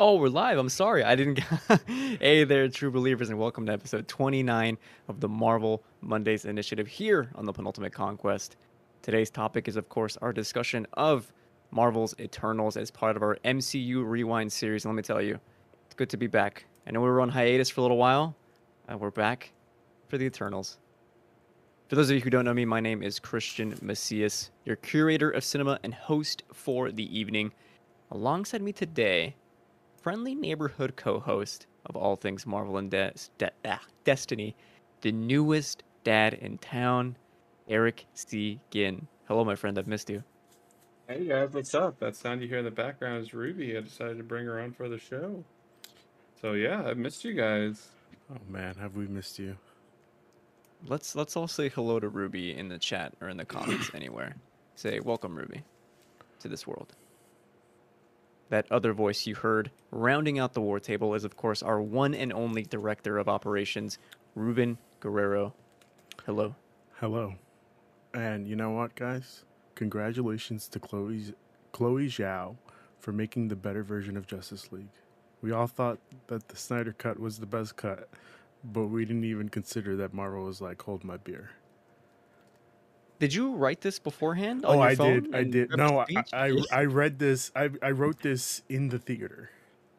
Oh, we're live. I'm sorry. I didn't. hey there, true believers, and welcome to episode 29 of the Marvel Mondays initiative here on the Penultimate Conquest. Today's topic is, of course, our discussion of Marvel's Eternals as part of our MCU Rewind series. And let me tell you, it's good to be back. I know we were on hiatus for a little while. and we're back for the Eternals. For those of you who don't know me, my name is Cristian Macias, your curator of cinema and host for the evening. Alongside me today, friendly neighborhood co-host of all things Marvel and De- De- ah, Destiny, the newest dad in town, Eric C. Ginn. Hello, my friend. I've missed you. Hey guys, what's up? That sound you hear in the background is Ruby. I decided to bring her on for the show. So yeah, I've missed you guys. Oh man, have we missed you? Let's let's all say hello to Ruby in the chat or in the comments anywhere. Say welcome, Ruby, to this world. That other voice you heard rounding out the war table is, of course, our one and only director of operations, Ruben Guerrero. Hello. Hello. And you know what, guys? Congratulations to Chloe Chloe Zhao for making the better version of Justice League. We all thought that the Snyder cut was the best cut, but we didn't even consider that Marvel was like, "Hold my beer." Did you write this beforehand? Oh, I did. I did. No, I. I I read this. I I wrote this in the theater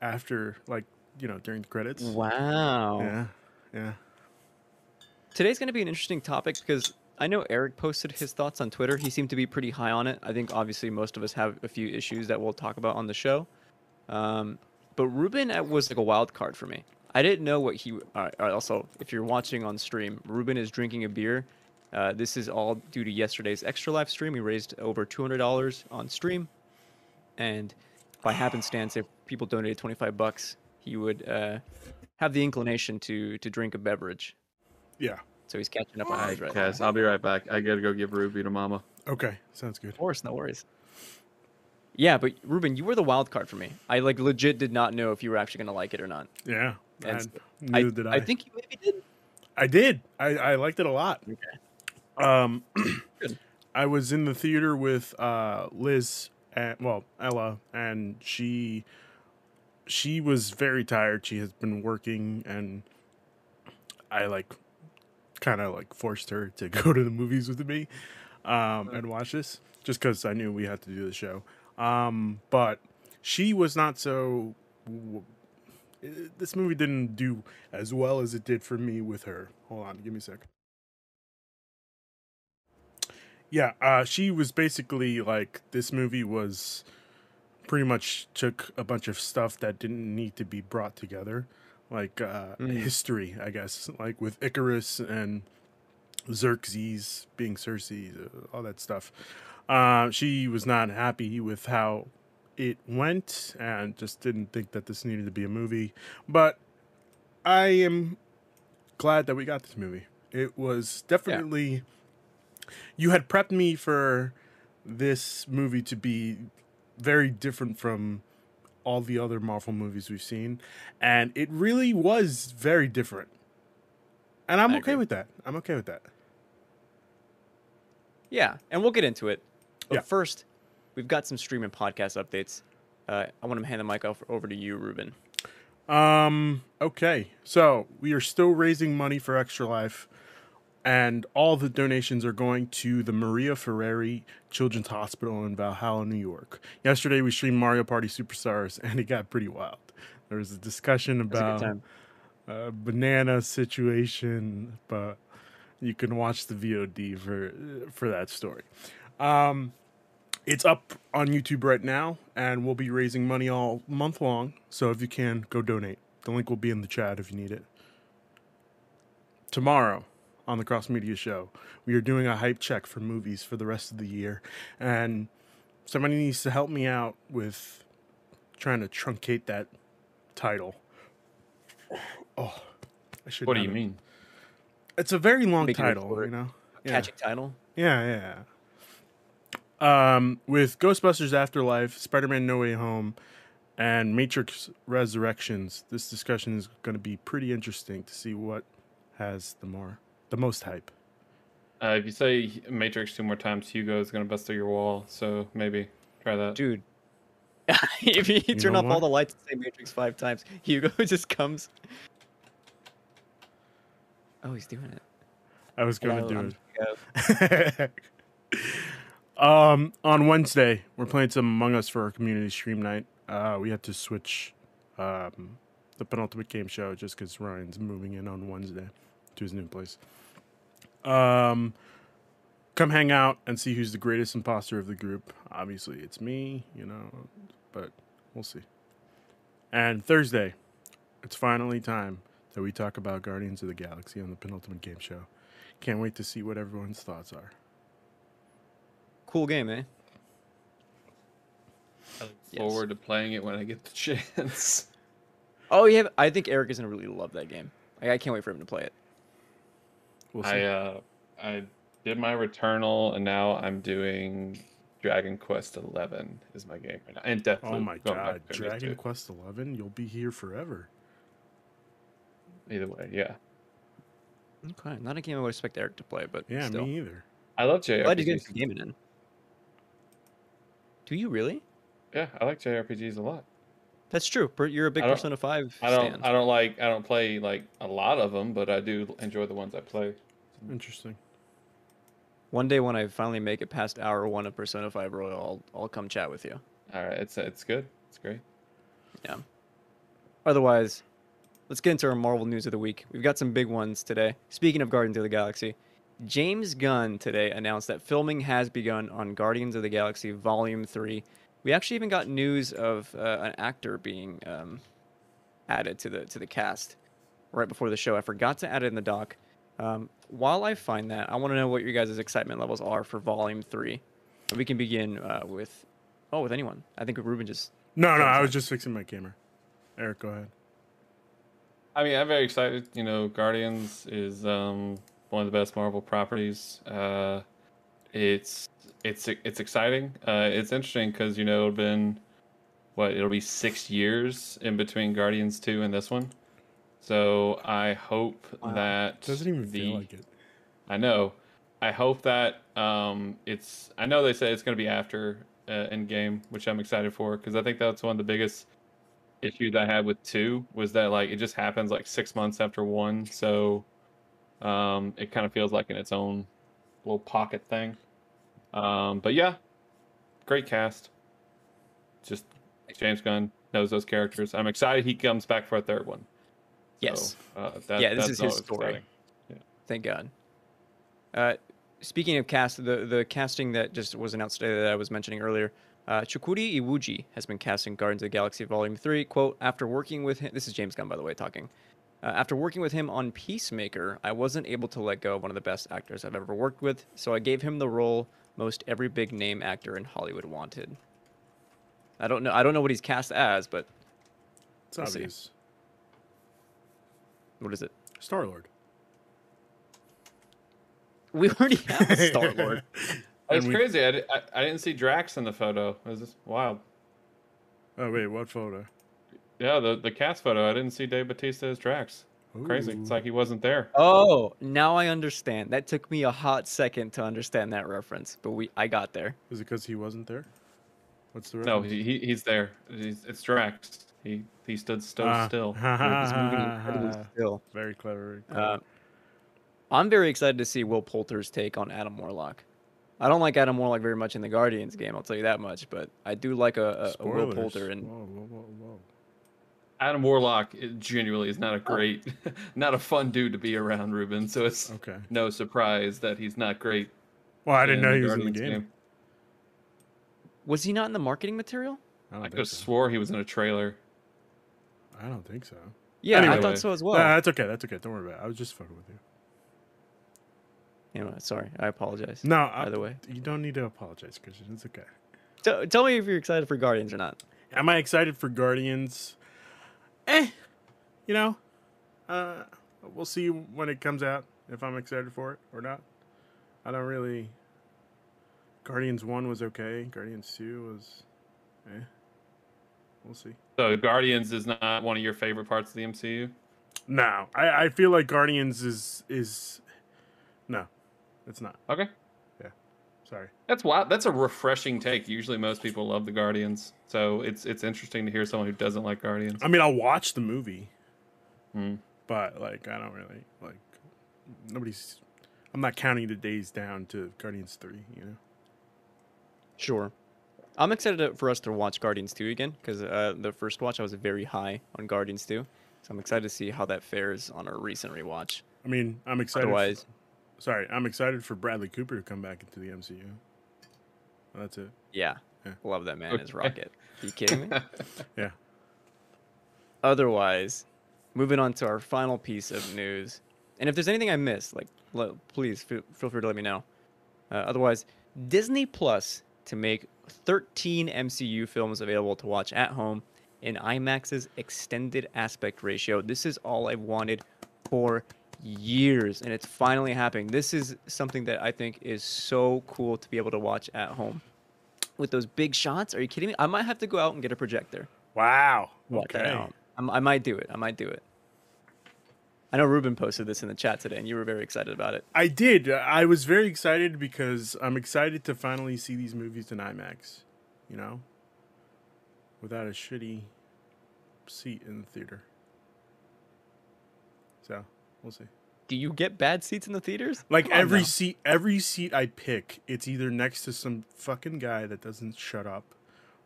after, like, you know, during the credits. Wow. Yeah, yeah. Today's going to be an interesting topic because I know Eric posted his thoughts on Twitter. He seemed to be pretty high on it. I think obviously most of us have a few issues that we'll talk about on the show. Um, but Ruben uh, was like a wild card for me. I didn't know what he. Uh, also, if you're watching on stream, Ruben is drinking a beer. Uh, this is all due to yesterday's extra live stream. We raised over $200 on stream, and by happenstance, if people donated 25 bucks, he would uh, have the inclination to to drink a beverage. Yeah. So he's catching up on his right guys, now. I'll be right back. I gotta go give Ruby to Mama. Okay, sounds good. Of course, no worries. Yeah, but Ruben, you were the wild card for me. I like legit did not know if you were actually gonna like it or not. Yeah. And And I, neither did I. I think you maybe did. I did. I, I liked it a lot. Okay. Um, I was in the theater with uh, Liz and well Ella, and she she was very tired. She has been working, and I like kind of like forced her to go to the movies with me um, and watch this, just because I knew we had to do the show. Um, but she was not so. This movie didn't do as well as it did for me with her. Hold on, give me a sec. Yeah, uh, she was basically like this movie was pretty much took a bunch of stuff that didn't need to be brought together, like uh, Mm. history, I guess, like with Icarus and Xerxes being Sersi, uh, all that stuff. Uh, she was not happy with how it went and just didn't think that this needed to be a movie. But I am glad that we got this movie. It was definitely. You had prepped me for this movie to be very different from all the other Marvel movies we've seen, and it really was very different. And I'm I okay agree. with that. I'm okay with that. Yeah, and we'll get into it. But Yeah. first, we've got some streaming podcast updates. Uh, I want to hand the mic off, over to you, Ruben. Um. Okay. So we are still raising money for Extra Life, and all the donations are going to the Maria Fareri Children's Hospital in Valhalla, New York. Yesterday we streamed Mario Party Superstars, and it got pretty wild. There was a discussion It's a good about a banana situation, but you can watch the VOD for for that story. Um, it's up on YouTube right now, and we'll be raising money all month long. So if you can, go donate. The link will be in the chat if you need it. Tomorrow on the Cross Media Show, we are doing a hype check for movies for the rest of the year, and somebody needs to help me out with trying to truncate that title. Oh, I should. What do you mean? It's a very long Making title, you know. Yeah. Catchy title. Yeah, yeah. yeah. Um, with Ghostbusters Afterlife, Spider-Man: No Way Home, and Matrix Resurrections, this discussion is going to be pretty interesting to see what has the more, the most hype. Uh, if you say Matrix two more times, Hugo is gonna bust through your wall. So maybe try that. Dude, if you, You turn know off all the lights and say Matrix five times, Hugo just comes. Oh, he's doing it. I was going to Hello, do it. um, on Wednesday, we're playing some Among Us for our community stream night. Uh, we had to switch um, the penultimate game show just because Ryan's moving in on Wednesday to his new place. Um, come hang out and see who's the greatest imposter of the group. Obviously, it's me, you know, but we'll see. And Thursday, it's finally time that we talk about Guardians of the Galaxy on the penultimate game show. Can't wait to see what everyone's thoughts are. Cool game, eh? I look Yes. forward to playing it when I get the chance. Oh yeah, I think Eric is gonna really love that game. Like, I can't wait for him to play it. We'll see. I uh, I did my Returnal, and now I'm doing Dragon Quest Eleven is my game right now. And Deathloop. oh my god, to it, Dragon too. Quest Eleven, you'll be here forever. Either way, yeah. Okay, not a game I would expect Eric to play, but Yeah, still. me either. I love Glad he's getting JRPGs. gaming in. Do you really? Yeah, I like JRPGs a lot. That's true. You're a big Persona Five I don't stand. I don't like I don't play like a lot of them, but I do enjoy the ones I play. Interesting. One day when I finally make it past hour one of Persona Five Royal, I'll, I'll come chat with you. All right, it's it's good. It's great. Yeah. Otherwise, let's get into our Marvel news of the week. We've got some big ones today. Speaking of Guardians of the Galaxy, James Gunn today announced that filming has begun on Guardians of the Galaxy Volume 3. We actually even got news of uh, an actor being um, added to the to the cast right before the show. I forgot to add it in the doc. Um, while I find that, I want to know what your guys' excitement levels are for Volume 3. We can begin uh, with, oh, with anyone. I think Ruben just No, no, I was just fixing my camera. Eric, go ahead. I mean, I'm very excited. You know, Guardians is um, one of the best Marvel properties. Uh, it's it's it's exciting. Uh, it's interesting because you know it'll been what it'll be six years in between Guardians two and this one. So I hope Wow. that Doesn't even the, feel like it. I know. I hope that um, it's. I know they said it's going to be after uh, Endgame, which I'm excited for because I think that's one of the biggest issues I had with two was that like it just happens like six months after one, so um, it kind of feels like in its own little pocket thing. Um, but yeah, great cast. Just James Gunn knows those characters. I'm excited he comes back for a third one. Yes. So, uh, that, Yeah, this that's is his story. exciting. Thank God. Uh, speaking of cast, the the casting that just was announced today that I was mentioning earlier, uh, Chukwudi Iwuji has been casting Guardians of the Galaxy Volume Three. Quote: After working with him, this is James Gunn, by the way, talking. Uh, after working with him on Peacemaker, I wasn't able to let go of one of the best actors I've ever worked with, so I gave him the role most every big name actor in Hollywood wanted. I don't know. I don't know what he's cast as, but It's We'll see. obvious. what is it? Star Lord. We already have Star Lord. It's we- crazy. I, I, I didn't see Drax in the photo. It was just wild. Oh wait, what photo? Yeah, the, the cast photo. I didn't see Dave Bautista as Drax. Crazy. It's like he wasn't there. Oh, now I understand. That took me a hot second to understand that reference, but we I got there. Is it because he wasn't there? What's the No, reference? he, he he's there. He's, it's Drax. He he stood so Ah. still. He's moving incredibly still. Very clever. very Uh. I'm very excited to see Will Poulter's take on Adam Warlock. I don't like Adam Warlock very much in the Guardians game, I'll tell you that much, but I do like a, a, a Will Poulter and Whoa, whoa, whoa, whoa. Adam Warlock eh, genuinely is not a oh. great, not a fun dude to be around, Ruben. So it's Okay. no surprise that he's not great. Well, I didn't know the he was in the Guardians game. was he not in the marketing material? I I could have so. swore he was in a trailer. I don't think so. Yeah, I thought so as well. Nah, that's okay. That's okay. Don't worry about it. I was just fucking with you. anyway, sorry, I apologize. No, I, Either way, you don't need to apologize, Cristian. It's okay. T- tell me if you're excited for Guardians or not. Am I excited for Guardians? Eh, you know, uh, we'll see when it comes out if I'm excited for it or not. I don't really. Guardians one was okay. Guardians two was, eh. We'll see. So Guardians is not one of your favorite parts of the MCU. No, I, I feel like Guardians is is, no, it's not. Okay. Sorry. That's why that's a refreshing take. Usually, most people love the Guardians, so it's it's interesting to hear someone who doesn't like Guardians. I mean, I'll watch the movie, Hmm. but like, I don't really like. Nobody's. I'm not counting the days down to Guardians Three. You know. Sure. I'm excited for us to watch Guardians 2 again because uh, the first watch I was very high on Guardians 2. So I'm excited to see how that fares on our recent rewatch. I mean, I'm excited. for- Otherwise, sorry, I'm excited for Bradley Cooper to come back into the MCU. That's it. yeah, Yeah. love that man as Okay. Rocket. Are you kidding me? Yeah. Otherwise, moving on to our final piece of news. And if there's anything I missed, like, le- please feel, feel free to let me know. Uh, otherwise, Disney Plus to make 13 MCU films available to watch at home in IMAX's extended aspect ratio. This is all I've wanted for years, and it's finally happening. This is something that I think is so cool to be able to watch at home. With those big shots, are you kidding me? I might have to go out and get a projector. Wow. Okay. I might do it. I might do it. I know Ruben posted this in the chat today, and you were very excited about it. I did. I was very excited because I'm excited to finally see these movies in IMAX. You know, without a shitty seat in the theater. So we'll see. Do you get bad seats in the theaters? Like Come every seat, every seat I pick, it's either next to some fucking guy that doesn't shut up,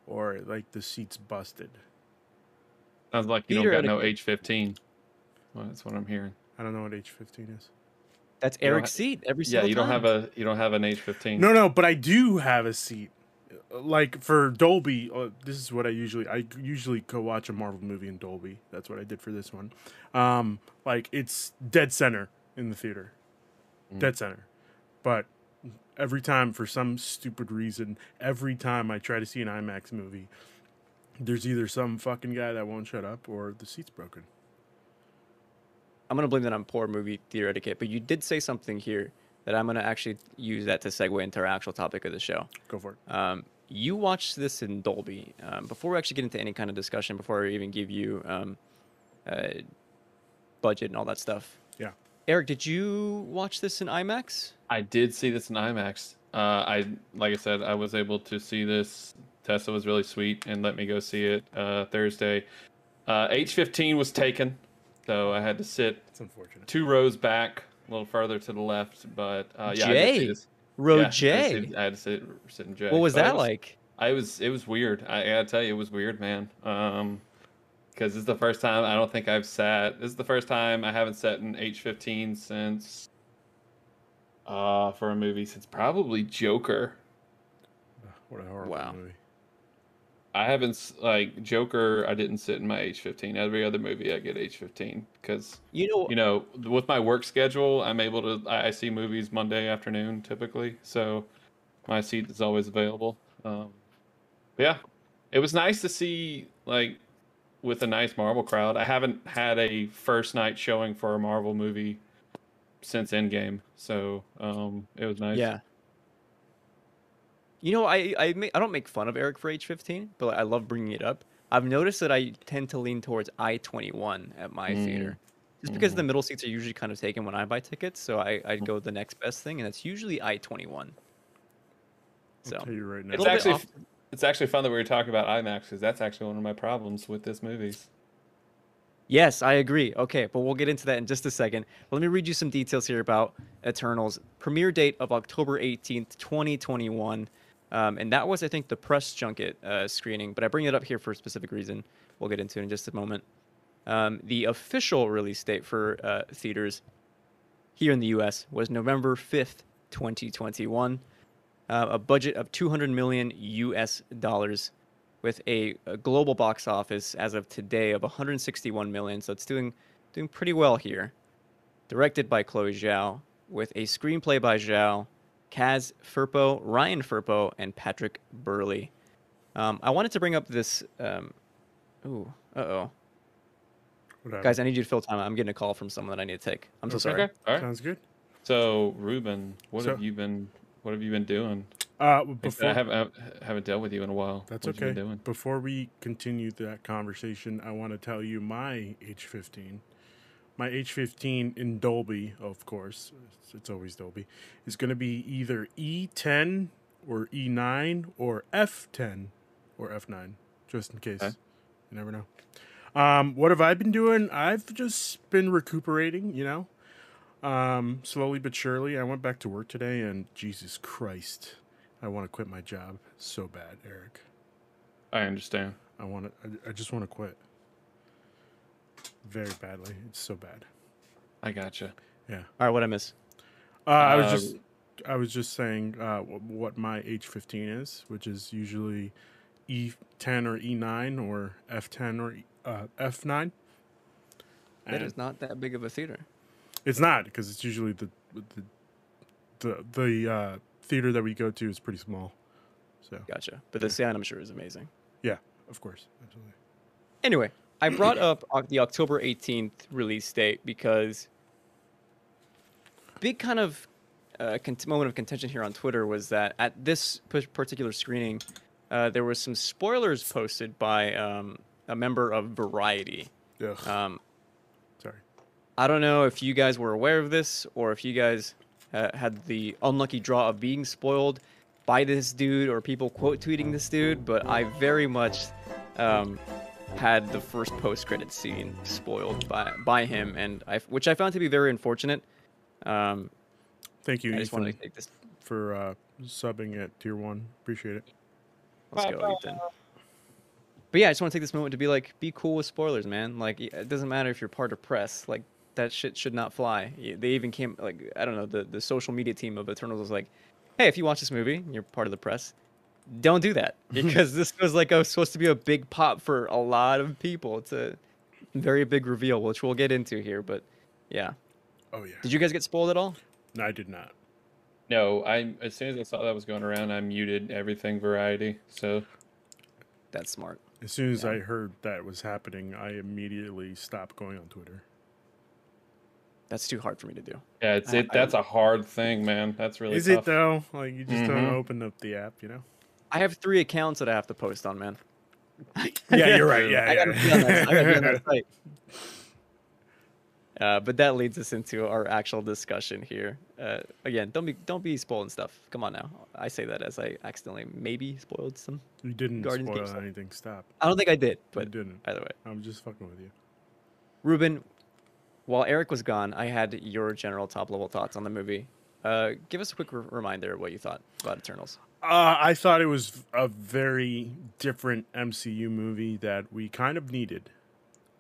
or like the seat's busted. Sounds like you Theater don't got no etiquette. H fifteen. Well, that's what I'm hearing. I don't know what H fifteen is. That's Eric's ha- seat every Yeah, single you don't time. have a you don't have an H fifteen. No, no, but I do have a seat. Like for Dolby, uh, this is what I usually I usually go watch a Marvel movie in Dolby. That's what I did for this one. Um, like it's dead center in the theater, Mm. dead center. But every time, for some stupid reason, every time I try to see an IMAX movie, there's either some fucking guy that won't shut up or the seat's broken. I'm gonna blame that on poor movie theater etiquette, but you did say something here that I'm gonna actually use that to segue into our actual topic of the show. Go for it. Um, you watched this in Dolby. Um, before we actually get into any kind of discussion, before I even give you um, uh, budget and all that stuff, Yeah. Eric, did you watch this in IMAX? I did see this in IMAX. Uh, I like I said, I was able to see this. Tessa was really sweet and let me go see it uh, Thursday. Uh, H15 was taken, so I had to sit It's unfortunate. two rows back, a little further to the left. But uh, yeah, I Jay, this. Row Yeah, I had to J. sit- I had to sit, sit in J. What was But it that like? I was it was weird. I, I gotta tell you, it was weird, man. Um, because this is the first time I don't think I've sat. This is the first time I haven't sat in H15 since, uh, for a movie since probably Joker. What a horrible Wow. movie. I haven't like Joker. I didn't sit in my H15. Every other movie, I get H15 because You know, you know with my work schedule, I'm able to. I, I see movies Monday afternoon typically, so my seat is always available. Um, yeah, it was nice to see like with a nice Marvel crowd. I haven't had a first night showing for a Marvel movie since Endgame, so um, it was nice. Yeah. You know, I I, ma- I don't make fun of Eric for H15, but I love bringing it up. I've noticed that I tend to lean towards I21 at my Mm. theater, just because the middle seats are usually kind of taken when I buy tickets. So I I'd go the next best thing, and that's usually I21. So I'll tell you right now. It's actually off- it's actually fun that we were talking about IMAX because that's actually one of my problems with this movie. Yes, I agree. Okay, but we'll get into that in just a second. Let me read you some details here about Eternals. Premiere date of October 18th, 2021. Um, and that was, I think, the press junket uh, screening, but I bring it up here for a specific reason. We'll get into it in just a moment. Um, the official release date for uh, theaters here in the US was November 5th, 2021. Uh, a budget of 200 million US dollars with a, a global box office as of today of 161 million. So it's doing doing pretty well here. Directed by Chloe Zhao, with a screenplay by Zhao, Kaz Firpo, Ryan Firpo, and Patrick Burleigh. Um, I wanted to bring up this. Um, ooh, uh oh, guys! I need you to fill time. I'm getting a call from someone that I need to take. I'm so Okay. sorry. Okay, all right. Sounds good. So Ruben, what So- have you been? What have you been doing? Uh, Before, before I haven't I haven't dealt with you in a while. That's what have okay. been doing? Before we continue that conversation, I want to tell you my H15 my H15 in Dolby, of course, it's, it's always Dolby, is going to be either E10 or E9 or F10 or F9, just in case. Okay. You never know. Um, what have I been doing? I've just been recuperating, you know, um, slowly but surely. I went back to work today, and Jesus Christ, I want to quit my job so bad, Eric. I understand. I want to. I, I just want to quit. Very badly. It's so bad. I gotcha. Yeah. All right, what I miss? Uh, I was Uh, just. I was just saying uh, what my H15 is, which is usually E10 or E9 or F10 or uh, F9. That And is not that big of a theater. It's not because it's usually the the the, the uh, theater that we go to is pretty small. So Gotcha. But the sound, I'm sure, is amazing. yeah, of course, absolutely. Anyway, I brought up the October 18th release date because big kind of uh, cont- moment of contention here on Twitter was that at this p- particular screening, uh, there was some spoilers posted by um, a member of Variety. Ugh, Um, sorry. I don't know if you guys were aware of this or if you guys uh, had the unlucky draw of being spoiled by this dude or people quote tweeting this dude, but I very much um, had the first post credit scene spoiled by by him, and I which I found to be very unfortunate. Um, Thank you, I just wanted to take this. for uh, subbing at tier one. Appreciate it. Let's go, Ethan. But yeah, I just want to take this moment to be like, be cool with spoilers, man. Like, it doesn't matter if you're part of press. Like, that shit should not fly. They even came, like, I don't know, the, the social media team of Eternals was like, hey, if you watch this movie and you're part of the press, don't do that. Because this was like a, supposed to be a big pop for a lot of people. It's a very big reveal, which we'll get into here. But yeah. Oh yeah. Did you guys get spoiled at all? No, I did not. No, I as soon as I saw that was going around, I muted everything variety. So That's smart. As soon as Yeah. I heard that was happening, I immediately stopped going on Twitter. That's too hard for me to do. yeah, it's I- it. That's a hard thing, man. That's really Is tough. it though? Like you just don't Mhm. open up the app, you know? I have three accounts that I have to post on, man. Yeah, you're right. Yeah, I gotta be on that. I gotta be on yeah. that site. Uh, but that leads us into our actual discussion here. Uh, again, don't be don't be spoiling stuff. Come on now. I say that as I accidentally maybe spoiled some. you didn't Guardians spoil keep stuff. anything. Stop. I don't think I did, you but didn't. either way, I'm just fucking with you. Ruben. While Eric was gone, I had your general top level thoughts on the movie. Uh, give us a quick re- reminder of what you thought about Eternals. Uh, I thought it was a very different MCU movie that we kind of needed.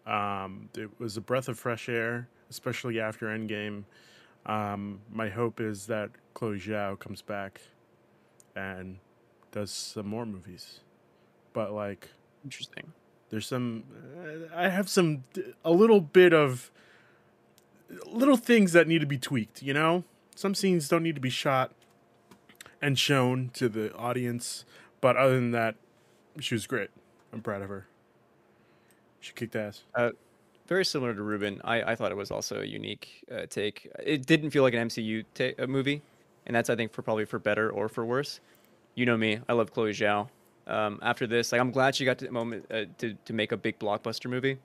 Um, it was a breath of fresh air, especially after Endgame. Um, my hope is that Chloe Zhao comes back and does some more movies. But like, Interesting. there's some, uh, I have some, a little bit of, little things that need to be tweaked. You know, some scenes don't need to be shot and shown to the audience. But other than that, she was great. I'm proud of her. She kicked ass. very similar to Ruben. I, I thought it was also a unique uh, take. It didn't feel like an MCU ta- uh, movie, and that's I think for probably for better or for worse. You know me, I love Chloe Zhao. Um, after this, like I'm glad she got to the moment uh, to to make a big blockbuster movie.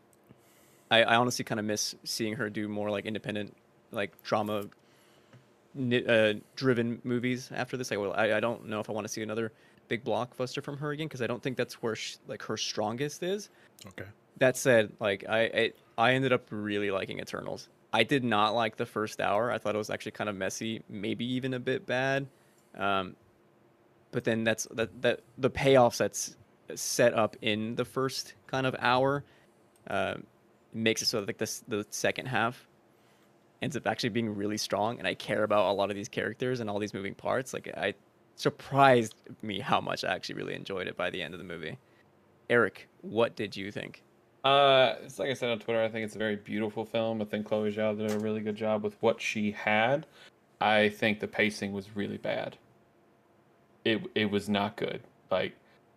I, I honestly kind of miss seeing her do more like independent, like drama uh, driven movies after this. Like, well, I, I don't know if I want to see another big blockbuster from her again because I don't think that's where she, like her strongest is Okay. that said, like I, I I ended up really liking Eternals. I did not like the first hour. I thought it was actually kind of messy, maybe even a bit bad. Um, but then that's that that the payoffs that's set up in the first kind of hour uh, makes it so that like this the second half ends up actually being really strong, and I care about a lot of these characters and all these moving parts. Like I surprised me how much I actually really enjoyed it by the end of the movie. Eric, what did you think? Uh, it's like I said on Twitter. I think it's a very beautiful film. I think Chloe Zhao did a really good job with what she had. I think the pacing was really bad. It it was not good. Like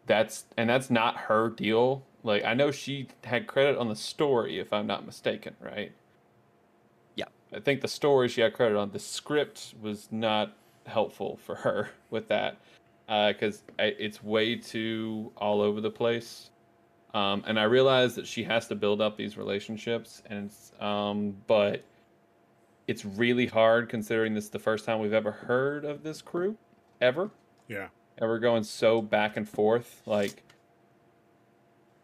that's and that's not her deal. Like I know she had credit on the story, if I'm not mistaken, right? I think the story she had credit on. The script was not helpful for her with that, because it's way too all over the place. Um, and I realize that she has to build up these relationships, and it's, um, but it's really hard considering this is the first time we've ever heard of this crew, ever, Yeah. And we're going so back and forth. Like,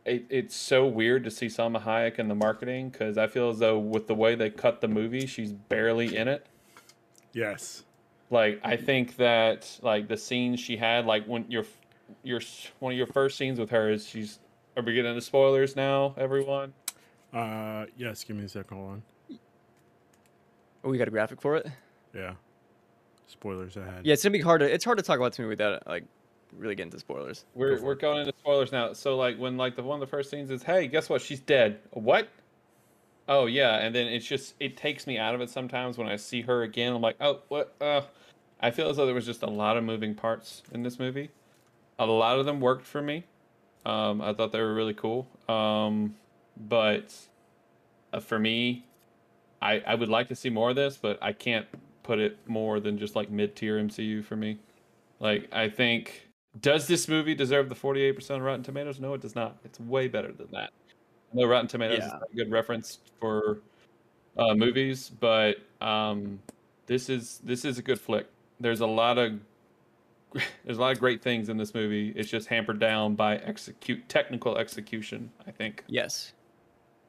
it, it's so weird to see Salma Hayek in the marketing because I feel as though with the way they cut the movie, she's barely in it. Yes. Like, I think that like the scenes she had, like when your your one of your first scenes with her is she's. Are we getting into spoilers now, everyone? Uh, yes. Give me a second. Hold on. Oh, we got a graphic for it. Yeah. Spoilers ahead. Yeah, it's gonna be hard to. It's hard to talk about this movie without like really get into spoilers. We're we're going into spoilers now. So like when like the one of the first scenes is, hey, guess what? She's dead. What? Oh yeah, and then it's just it takes me out of it sometimes when I see her again. I'm like, oh what? Uh, I feel as though there was just a lot of moving parts in this movie. A lot of them worked for me. Um, I thought they were really cool. Um, but uh, for me, I I would like to see more of this, but I can't put it more than just like mid tier MCU for me. Like I think does this movie deserve the 48% Rotten Tomatoes? No, it does not. It's way better than that. No, Rotten Tomatoes is Yeah. a good reference for uh, movies, but um, this is this is a good flick. There's a lot of there's a lot of great things in this movie. It's just hampered down by execute technical execution. I think. Yes.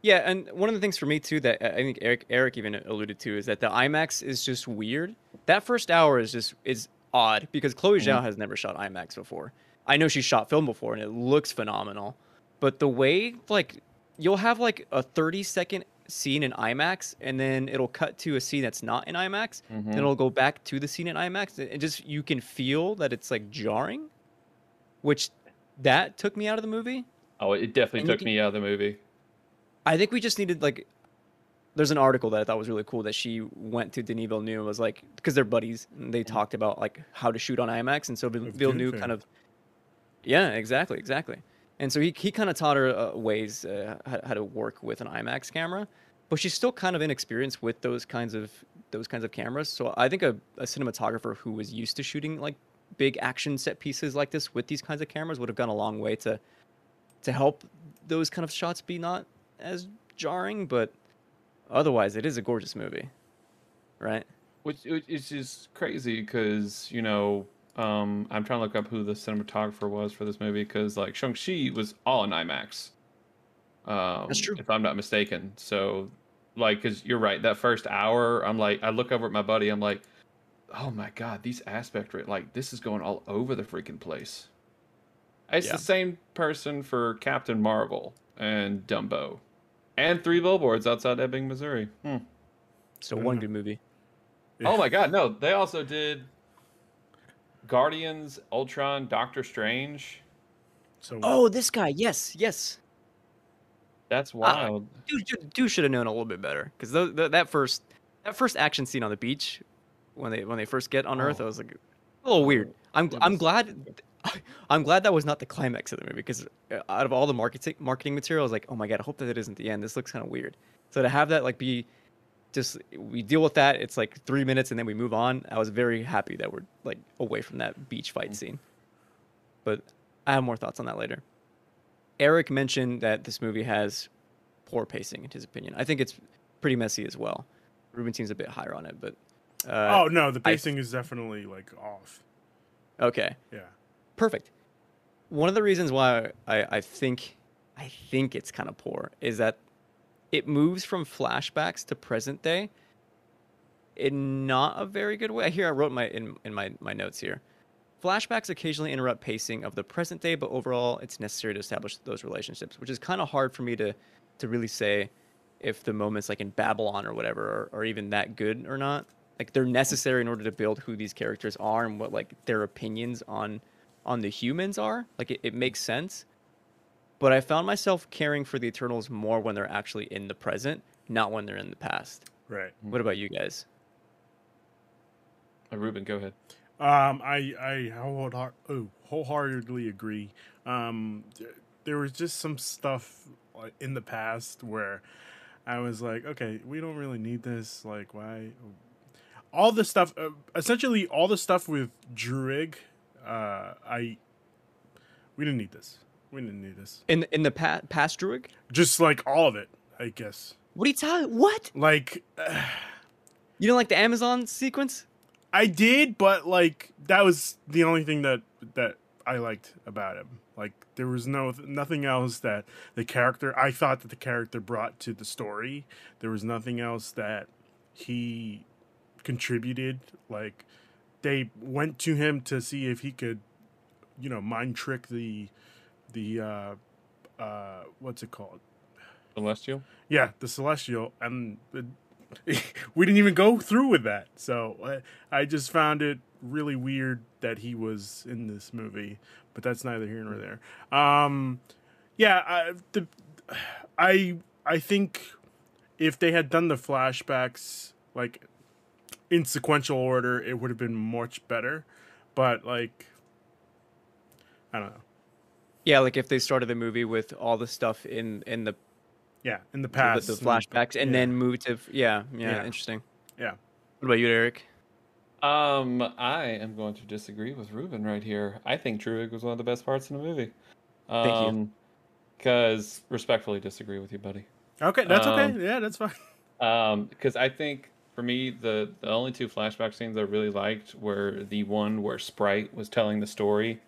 Yeah, and one of the things for me too that I think Eric Eric even alluded to is that the IMAX is just weird. That first hour is just is odd because Chloe Zhao has never shot IMAX before. I know she's shot film before and it looks phenomenal, but the way like you'll have like a 30 second scene in IMAX and then it'll cut to a scene that's not in IMAX, Mhm. then it'll go back to the scene in IMAX and just you can feel that it's like jarring, which that took me out of the movie. Oh, it definitely And took can- me out of the movie. I think we just needed like. There's an article that I thought was really cool that she went to Denis Villeneuve and was like, because they're buddies, and they talked about like how to shoot on IMAX, and so Villeneuve kind of, yeah, exactly, exactly, and so he he kind of taught her uh, ways uh, how, how to work with an IMAX camera, but she's still kind of inexperienced with those kinds of those kinds of cameras. So I think a, a cinematographer who was used to shooting like big action set pieces like this with these kinds of cameras would have gone a long way to to help those kind of shots be not as jarring, but otherwise it is a gorgeous movie. Right? which which is crazy because you know um, I'm trying to look up who the cinematographer was for this movie because like Shang Chi was all in IMAX. Um, That's true. if I'm not mistaken. So like, because you're right, that first hour, I'm like, I look over at my buddy, I'm like, oh my god, these aspect rate, like this is going all over the freaking place. It's Yeah. the same person for Captain Marvel and Dumbo, and Three Billboards Outside Ebbing, Missouri. Hmm. So one good movie. Oh my god, no. They also did Guardians, Ultron, Doctor Strange. So Oh, this guy. Yes, yes. That's wild. Dude, dude, dude should have known a little bit better because that first that first action scene on the beach when they when they first get on Earth, Oh. I was like a little weird. I'm It I'm glad. I'm glad that was not the climax of the movie because out of all the marketing marketing material, I was like, oh my god, I hope that it isn't the end. This looks kind of weird. So to have that like be just we deal with that. It's like three minutes and then we move on. I was very happy that we're like away from that beach fight scene. But I have more thoughts on that later. Eric mentioned that this movie has poor pacing, in his opinion. I think it's pretty messy as well. Ruben seems a bit higher on it, but uh, oh no, the I- pacing is definitely like off. okay, Yeah. Perfect. One of the reasons why I, I think I think it's kind of poor is that it moves from flashbacks to present day in not a very good way. Here I wrote my in, in my, my notes here. Flashbacks occasionally interrupt pacing of the present day, but overall it's necessary to establish those relationships, which is kind of hard for me to to really say if the moments like in Babylon or whatever are, are even that good or not. Like they're necessary in order to build who these characters are and what like their opinions on on the humans are. Like it, it makes sense. But I found myself caring for the Eternals more when they're actually in the present, not when they're in the past. Right. What about you guys? Uh, Ruben, go ahead. Um, I I wholeheart- oh, wholeheartedly agree. Um, there was just some stuff like, in the past where I was like, okay, we don't really need this. Like, why? All the stuff, uh, essentially, all the stuff with Druig, uh, I we didn't need this. We didn't need this. In in the pa- past Druig? Just like all of it, I guess. What are you talking? What? Like, uh, You don't like the Amazon sequence? I did, but like that was the only thing that that I liked about him. Like there was no nothing else that the character I thought that the character brought to the story. There was nothing else that he contributed. Like they went to him to see if he could, you know, mind trick the the uh uh what's it called? Celestial. Yeah, the celestial, and we didn't even go through with that. So I, I just found it really weird that he was in this movie, but that's neither here nor there. Um, yeah, I, the, I I think if they had done the flashbacks like in sequential order, it would have been much better. But like, I don't know. Yeah, like if they started the movie with all the stuff in in the Yeah, in the the, past, the and- flashbacks and yeah. then moved to yeah, yeah, Yeah. interesting. Yeah. What about you, Eric? Um, I am going to disagree with Ruben right here. I think Druig was one of the best parts in the movie. Um, you. Because respectfully disagree with you, buddy. Okay, that's Um, okay. Yeah, that's fine. Um, because I think for me the the only two flashback scenes I really liked were the one where Sprite was telling the story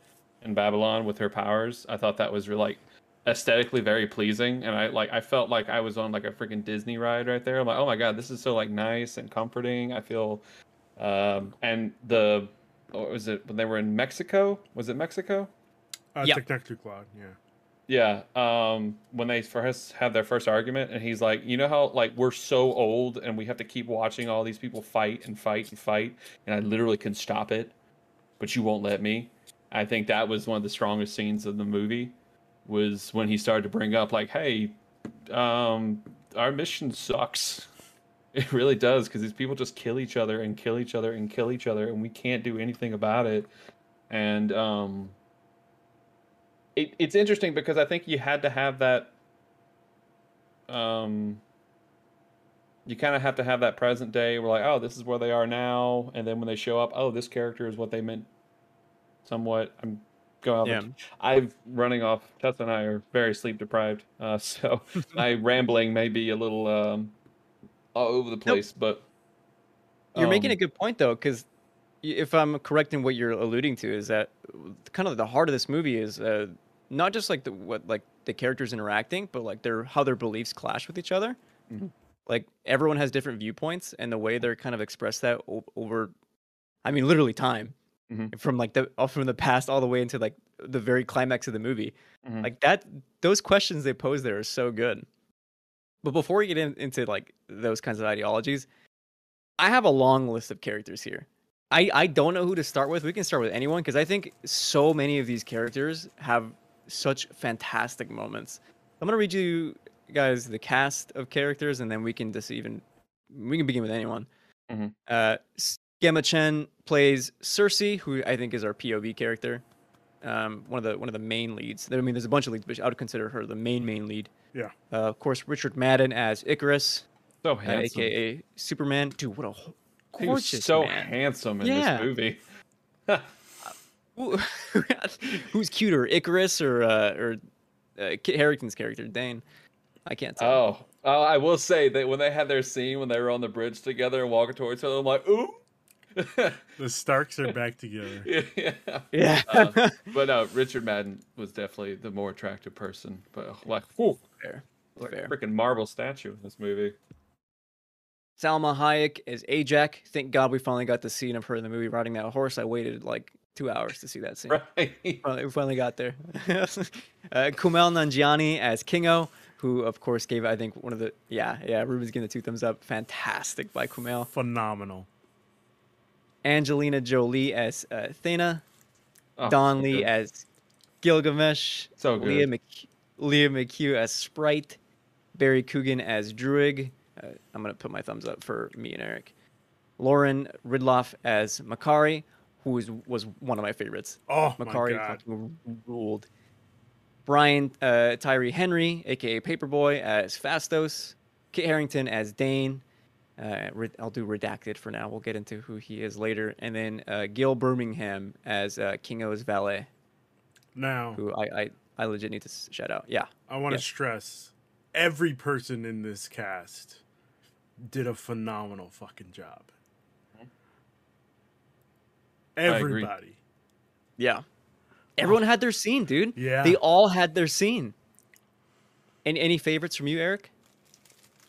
in Babylon with her powers. I thought that was really, like aesthetically very pleasing, and I like I felt like I was on like a freaking Disney ride right there. I'm like, oh my god, this is so like nice and comforting. I feel, um, and the what was it when they were in Mexico? Was it Mexico? Uh, yeah. Technically, Cloud. Yeah. Yeah, um, when they first had their first argument, and he's like, you know how like we're so old and we have to keep watching all these people fight and fight and fight, and I literally can stop it, but you won't let me. I think that was one of the strongest scenes of the movie, was when he started to bring up like, hey, um, our mission sucks. It really does because these people just kill each other and kill each other and kill each other, and we can't do anything about it. And um, it, it's interesting because I think you had to have that. Um, you kind of have to have that present day. We're like, oh, this is where they are now, and then when they show up, oh, this character is what they meant. Somewhat, I'm going. Yeah. I'm running off. Tessa and I are very sleep deprived, uh, so my rambling may be a little um, all over the place, but You're making a um, good point though, because if I'm correct in what you're alluding to, is that kind of the heart of this movie is uh, not just like the what like the characters interacting, but like their how their beliefs clash with each other. Mhm. Like everyone has different viewpoints, and the way they're kind of express that o- over, I mean, literally time, Mhm. from like the from the past all the way into like the very climax of the movie. Mhm. Like that, those questions they pose there are so good. But before we get in, into like those kinds of ideologies, I have a long list of characters here. I, I don't know who to start with. We can start with anyone because I think so many of these characters have such fantastic moments. I'm gonna read you guys the cast of characters, and then we can just even we can begin with anyone. Mhm. Uh, Gemma Chan plays Sersi, who I think is our POV character. Um, one of the one of the main leads. I mean, there's a bunch of leads, but I would consider her the main main lead. Yeah. Uh, of course, Richard Madden as Ikaris, so uh, aka Superman. Dude, what a ho- he was so man. handsome in Yeah. this movie. Who's cuter, Ikaris or uh, or uh, Kit Harington's character, Dane? I can't tell. Oh, oh, I will say that when they had their scene when they were on the bridge together and walking towards each other, I'm like, ooh. The Starks are back together. yeah. yeah. Uh, but no, Richard Madden was definitely the more attractive person. But uh, like, whew, fair. like Fair. a freaking marble statue in this movie. Salma Hayek as Ajak. Thank God we finally got the scene of her in the movie riding that horse. I waited like two hours to see that scene. Right. Finally, we finally got there. uh, Kumail Nanjiani as Kingo, who of course gave I think one of the yeah yeah Ruben's giving the two thumbs up. Fantastic by Kumail. Phenomenal. Angelina Jolie as uh, Thena. Oh, Don so Lee good. as Gilgamesh. So Leah, good. Lia McHugh as Sprite. Barry Keoghan as Druig. Uh, I'm gonna put my thumbs up for me and Eric. Lauren Ridloff as Makkari, who was was one of my favorites. Oh Makkari fucking ruled. Brian uh, Tyree Henry, aka Paperboy, as Phastos. Kit Harington as Dane. Uh, I'll do redacted for now. We'll get into who he is later. And then uh, Gil Birmingham as uh, Kingo's valet, Now, who I, I, I legit need to shout out. Yeah, I want to Yes. stress every person in this cast did a phenomenal fucking job. Everybody. yeah. Everyone had their scene, dude. Yeah. They all had their scene. And any favorites from you, Eric?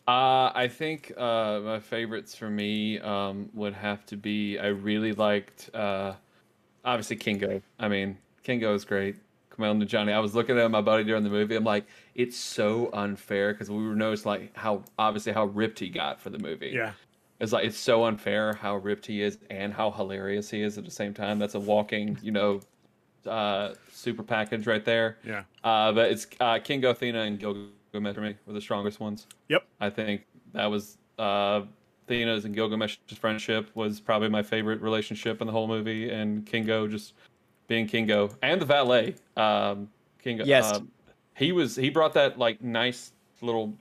Uh, I think uh, my favorites for me um, would have to be. I really liked, uh, obviously Kingo. I mean, Kingo is great. Kumail Nanjiani. I was looking at my buddy during the movie. I'm like, it's so unfair because we were noticed like how obviously how ripped he got for the movie. Yeah. It's like it's so unfair how ripped he is and how hilarious he is at the same time. That's a walking, you know, uh, super package right there. Yeah. Uh, but it's uh, Kingo, Athena, and Gilgamesh for me were the strongest ones. Yep. I think that was uh, Athena's and Gilgamesh's friendship was probably my favorite relationship in the whole movie, and Kingo just being Kingo and the valet. Um, Kingo. Yes. um, he was. He brought that like nice little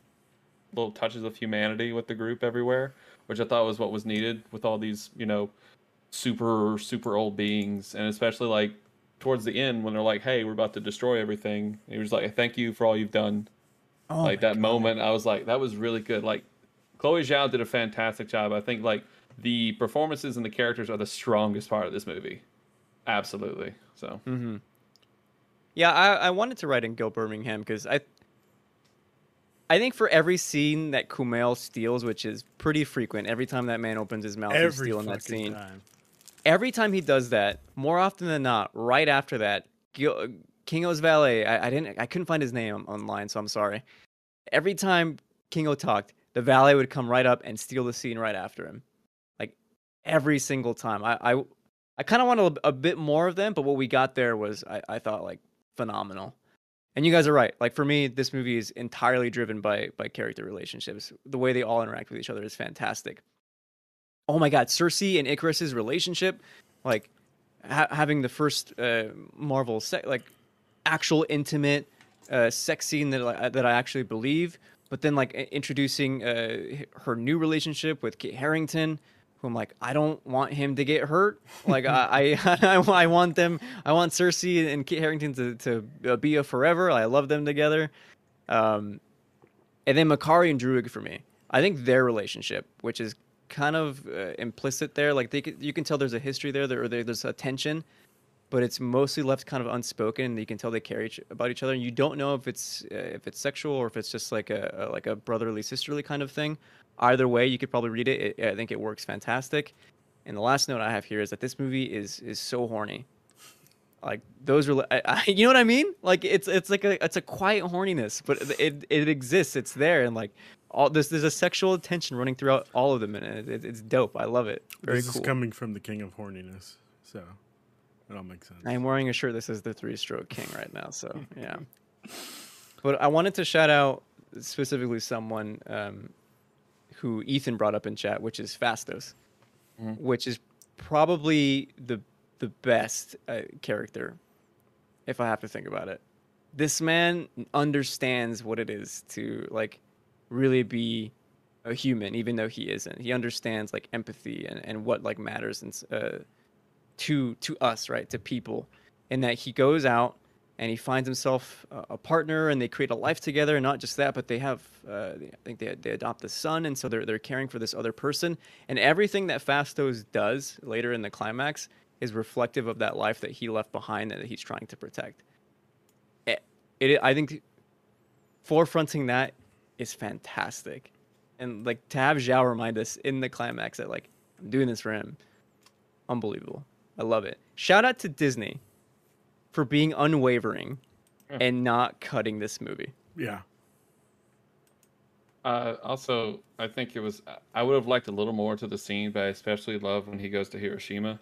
little touches of humanity with the group everywhere, which I thought was what was needed with all these you know super super old beings, and especially like towards the end when they're like, "Hey, we're about to destroy everything." And he was like, "Thank you for all you've done." Oh like that moment i was like that was really good like chloe zhao did a fantastic job i think like the performances and the characters are the strongest part of this movie absolutely so Mm-hmm. Yeah, I, I wanted to write in Gil Birmingham because I, I think for every scene that Kumail steals, which is pretty frequent, every time that man opens his mouth, he's Every stealing that scene. time. Every time he does that, more often than not, right after that, Gil, Kingo's valet. I, I didn't, I couldn't find his name online, so I'm sorry. Every time Kingo talked, the valet would come right up and steal the scene right after him, like every single time. I, I, I kind of wanted a, a bit more of them, but what we got there was, I, I thought like phenomenal. And you guys are right. Like for me, this movie is entirely driven by by character relationships. The way they all interact with each other is fantastic. Oh my god, Sersi and Ikaris's relationship, like ha- having the first uh, Marvel se- like actual intimate uh, sex scene that I, that I actually believe, but then like introducing uh, her new relationship with Kit Harington, who I'm like, I don't want him to get hurt. Like I, I, I want them, I want Sersi and Kit Harington to to uh, be a forever. I love them together. Um, and then Makkari and Druig for me. I think their relationship, which is kind of uh, implicit there, like they you can tell there's a history there, there or there, there's a tension, but it's mostly left kind of unspoken. And you can tell they care each, about each other, and you don't know if it's uh, if it's sexual or if it's just like a, a like a brotherly sisterly kind of thing. Either way, you could probably read it. it. I think it works fantastic. And the last note I have here is that this movie is is so horny. Like those are, I, I, you know what I mean? Like it's it's like a it's a quiet horniness, but it it, it exists. It's there, and like all this there's a sexual tension running throughout all of them, and it, it, it's dope. I love it. Very this cool. is coming from the king of horniness, so it all makes sense. I'm wearing a shirt that says the three stroke king right now, so yeah. But I wanted to shout out specifically someone um, who Ethan brought up in chat, which is Phastos, Mhm. which is probably the the best uh, character, if I have to think about it. This man understands what it is to like really be a human, even though he isn't. He understands like empathy and, and what like matters and uh, to to us, right, to people, and that he goes out and he finds himself a, partner, and they create a life together. And not just that, but they have, uh, I think they they adopt a son, and so they're they're caring for this other person. And everything that Phastos does later in the climax is reflective of that life that he left behind and that he's trying to protect. It, it I think forefronting that is fantastic. And like to have Zhao remind us in the climax that like I'm doing this for him. Unbelievable. I love it. Shout out to Disney for being unwavering Yeah. and not cutting this movie. Yeah, uh, also i think it was i would have liked a little more to the scene but i especially love when he goes to hiroshima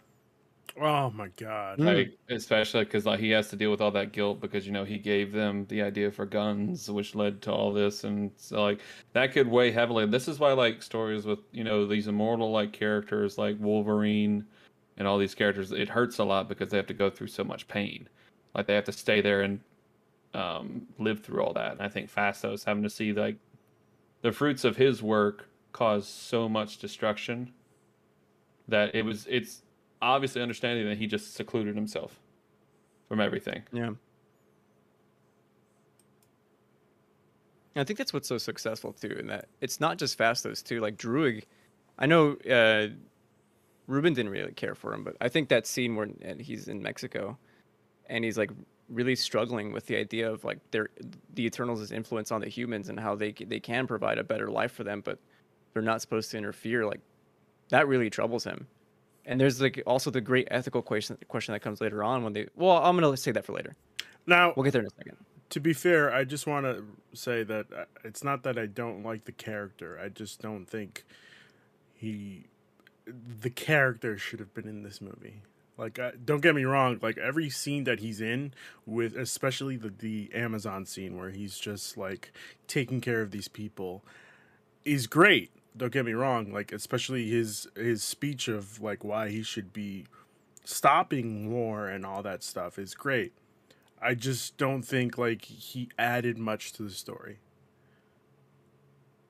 Oh my god. Mm. like especially because like he has to deal with all that guilt because you know he gave them the idea for guns which led to all this and so like that could weigh heavily this is why like stories with you know these immortal like characters like wolverine and all these characters it hurts a lot because they have to go through so much pain like they have to stay there and um, live through all that and i think Phastos having to see like the fruits of his work cause so much destruction that it was it's obviously understanding that he just secluded himself from everything. Yeah. I think that's what's so successful too, in that it's not just Phastos too. Like Druig, I know uh, Ruben didn't really care for him, but I think that scene where and he's in Mexico, and he's like really struggling with the idea of like their the Eternals' influence on the humans and how they they can provide a better life for them, but they're not supposed to interfere. Like that really troubles him. And there's like also the great ethical question question that comes later on when they. Well, I'm gonna say that for later. Now, We'll get there in a second. to be fair, I just want to say that uh, it's not that I don't like the character. I just don't think he, the character, should have been in this movie. Like, uh, don't get me wrong. Like every scene that he's in, with especially the the Amazon scene where he's just like taking care of these people, is great. Don't get me wrong. Like especially his his speech of like why he should be stopping war and all that stuff is great. I just don't think like he added much to the story.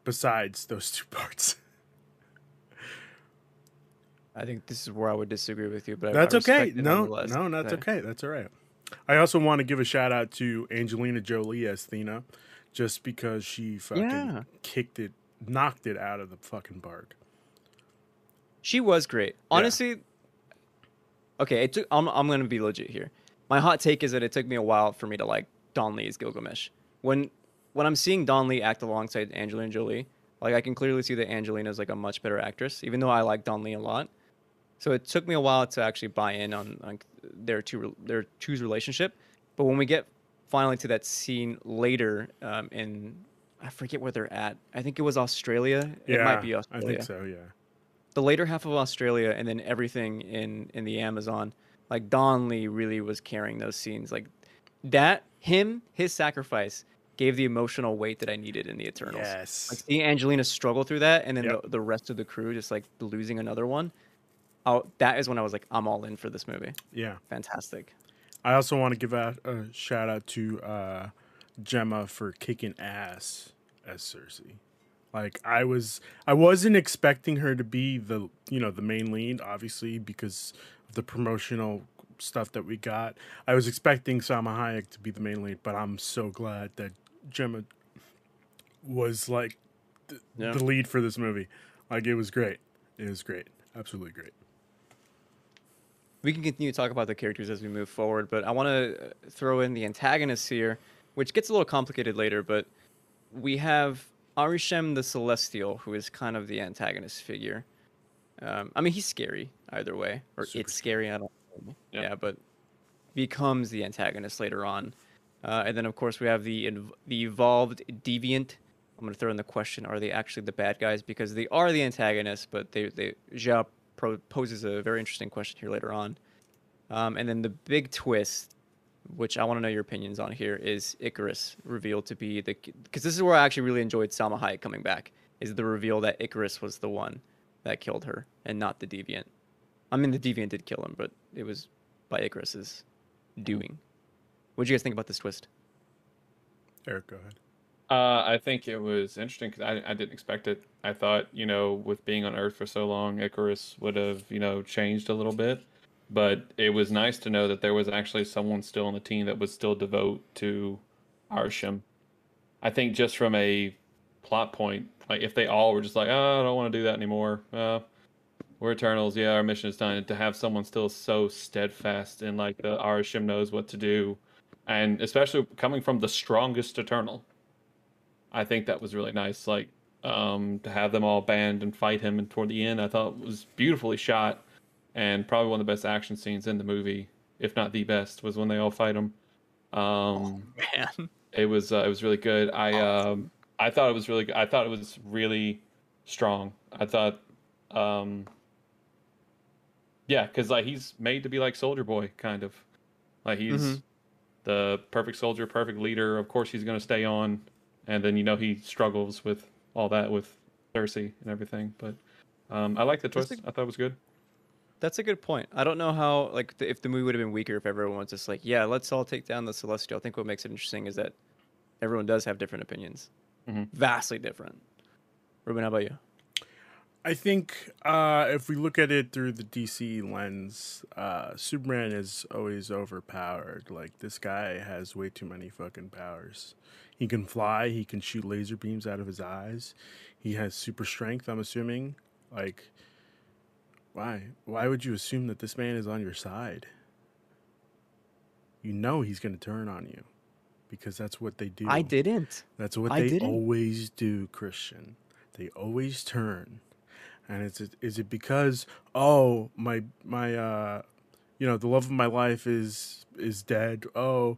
Besides those two parts. I think this is where I would disagree with you, but That's I okay. No, no, that's Okay. okay. That's all right. I also want to give a shout out to Angelina Jolie as Thena, just because she fucking Yeah. kicked it, knocked it out of the fucking park. She was great. Honestly, okay, it took I'm I'm gonna be legit here. My hot take is that it took me a while for me to like Don Lee's Gilgamesh. When when I'm seeing Don Lee act alongside Angelina Jolie, like I can clearly see that Angelina is like a much better actress, even though I like Don Lee a lot. So it took me a while to actually buy in on, on their two their two's relationship. But when we get finally to that scene later um, in I forget where they're at. I think it was Australia. It might be Australia. I think so. Yeah. the later half of Australia and then everything in in the Amazon, like Don Lee really was carrying those scenes. Like that, him, his sacrifice gave the emotional weight that I needed in the Eternals. Yes. Like seeing Angelina struggle through that, and then Yep. the, the rest of the crew just like losing another one. Oh, that is when I was like, I'm all in for this movie. yeah. Fantastic. I also want to give out a shout out to uh, Gemma for kicking ass as Sersi. Like I was, I wasn't expecting her to be the you know the main lead, obviously because of the promotional stuff that we got. I was expecting Salma Hayek to be the main lead, but I'm so glad that Gemma was like th- Yeah. the lead for this movie. Like it was great. It was great. Absolutely great. We can continue to talk about the characters as we move forward, but I want to throw in the antagonists here, which gets a little complicated later. But we have Arishem the Celestial, who is kind of the antagonist figure. Um, I mean, he's scary either way, or Super it's scary. I don't. know. Yeah. Yeah, but becomes the antagonist later on, uh, and then of course we have the inv- the evolved deviant. I'm gonna throw in the question: Are they actually the bad guys? Because they are the antagonists, but they they Zhao pro- poses a very interesting question here later on. Um, and then the big twist, which I want to know your opinions on here, is Ikaris revealed to be the because this is where I actually really enjoyed Salma Hayek coming back. Is the reveal that Ikaris was the one that killed her and not the deviant. I mean, the deviant did kill him, but it was by Ikaris's doing. What do you guys think about this twist? Eric, go ahead. Uh, I think it was interesting because I, I didn't expect it. I thought, you know, with being on Earth for so long, Ikaris would have, you know, changed a little bit. But it was nice to know that there was actually someone still on the team that would still devote to Arishem. I think just from a plot point, like if they all were just like, oh, I don't want to do that anymore. Uh, we're Eternals. Yeah, our mission is done. And to have someone still so steadfast in like the Arishem knows what to do, and especially coming from the strongest Eternal. I think that was really nice. Like um, to have them all band and fight him, and toward the end, I thought it was beautifully shot, and probably one of the best action scenes in the movie, if not the best, was when they all fight him. Um, Man, it was uh, it was really good. I um, I thought it was really good. I thought it was really strong. I thought, um, yeah, because like he's made to be like Soldier Boy, kind of. Like he's Mhm. the perfect soldier, perfect leader. Of course, he's going to stay on, and then you know he struggles with all that with Sersi and everything. But um, I like the That's twist. a- I thought it was good. that's a good point. I don't know how like the, if the movie would have been weaker if everyone was just like, yeah, let's all take down the Celestial. I think what makes it interesting is that everyone does have different opinions, Mhm. vastly different. Ruben, how about you? I think uh, if we look at it through the DC lens, uh, Superman is always overpowered. Like this guy has way too many fucking powers. He can fly. He can shoot laser beams out of his eyes. He has super strength. I'm assuming. Like, why? Why would you assume that this man is on your side? You know he's going to turn on you, because that's what they do. I didn't. That's what I they didn't. always do, Cristian. They always turn. And is it is it because oh my my uh you know the love of my life is is dead. Oh,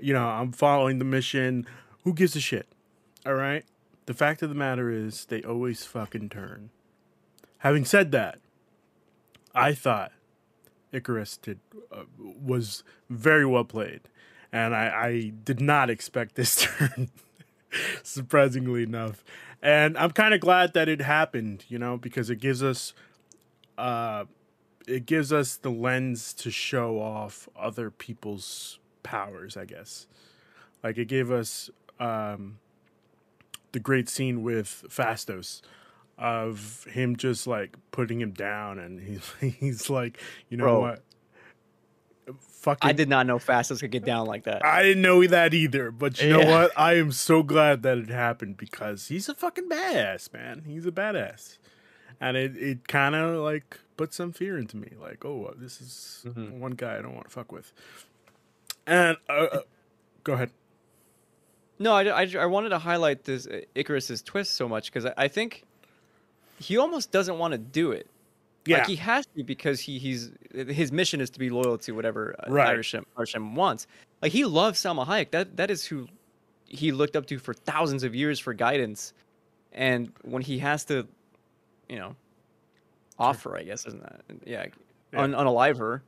you know, I'm following the mission. Who gives a shit? All right? The fact of the matter is they always fucking turn. Having said that, I thought Ikaris did uh, was very well played, and I, I did not expect this turn. surprisingly enough, and I'm kind of glad that it happened. You know, because it gives us, uh, it gives us the lens to show off other people's powers. I guess, like it gave us um, the great scene with Phastos of him just like putting him down and he's he's like you know Bro. what fucking I did not know Phastos could get down like that. I didn't know that either, but you know what? I am so glad that it happened because he's a fucking badass, man. He's a badass. And it, it kind of like put some fear into me. Like, oh, this is Mhm. one guy I don't want to fuck with. And uh, uh, go ahead. No, I, I, I wanted to highlight this uh, Ikaris's twist so much because I, I think he almost doesn't want to do it. Yeah. Like he has to because he he's his mission is to be loyal to whatever uh, Right. Arishem, Arishem wants. Like he loves Salma Hayek. That that is who he looked up to for thousands of years for guidance. And when he has to, you know, offer, I guess, isn't that? Yeah, Yeah. Un, unalive her.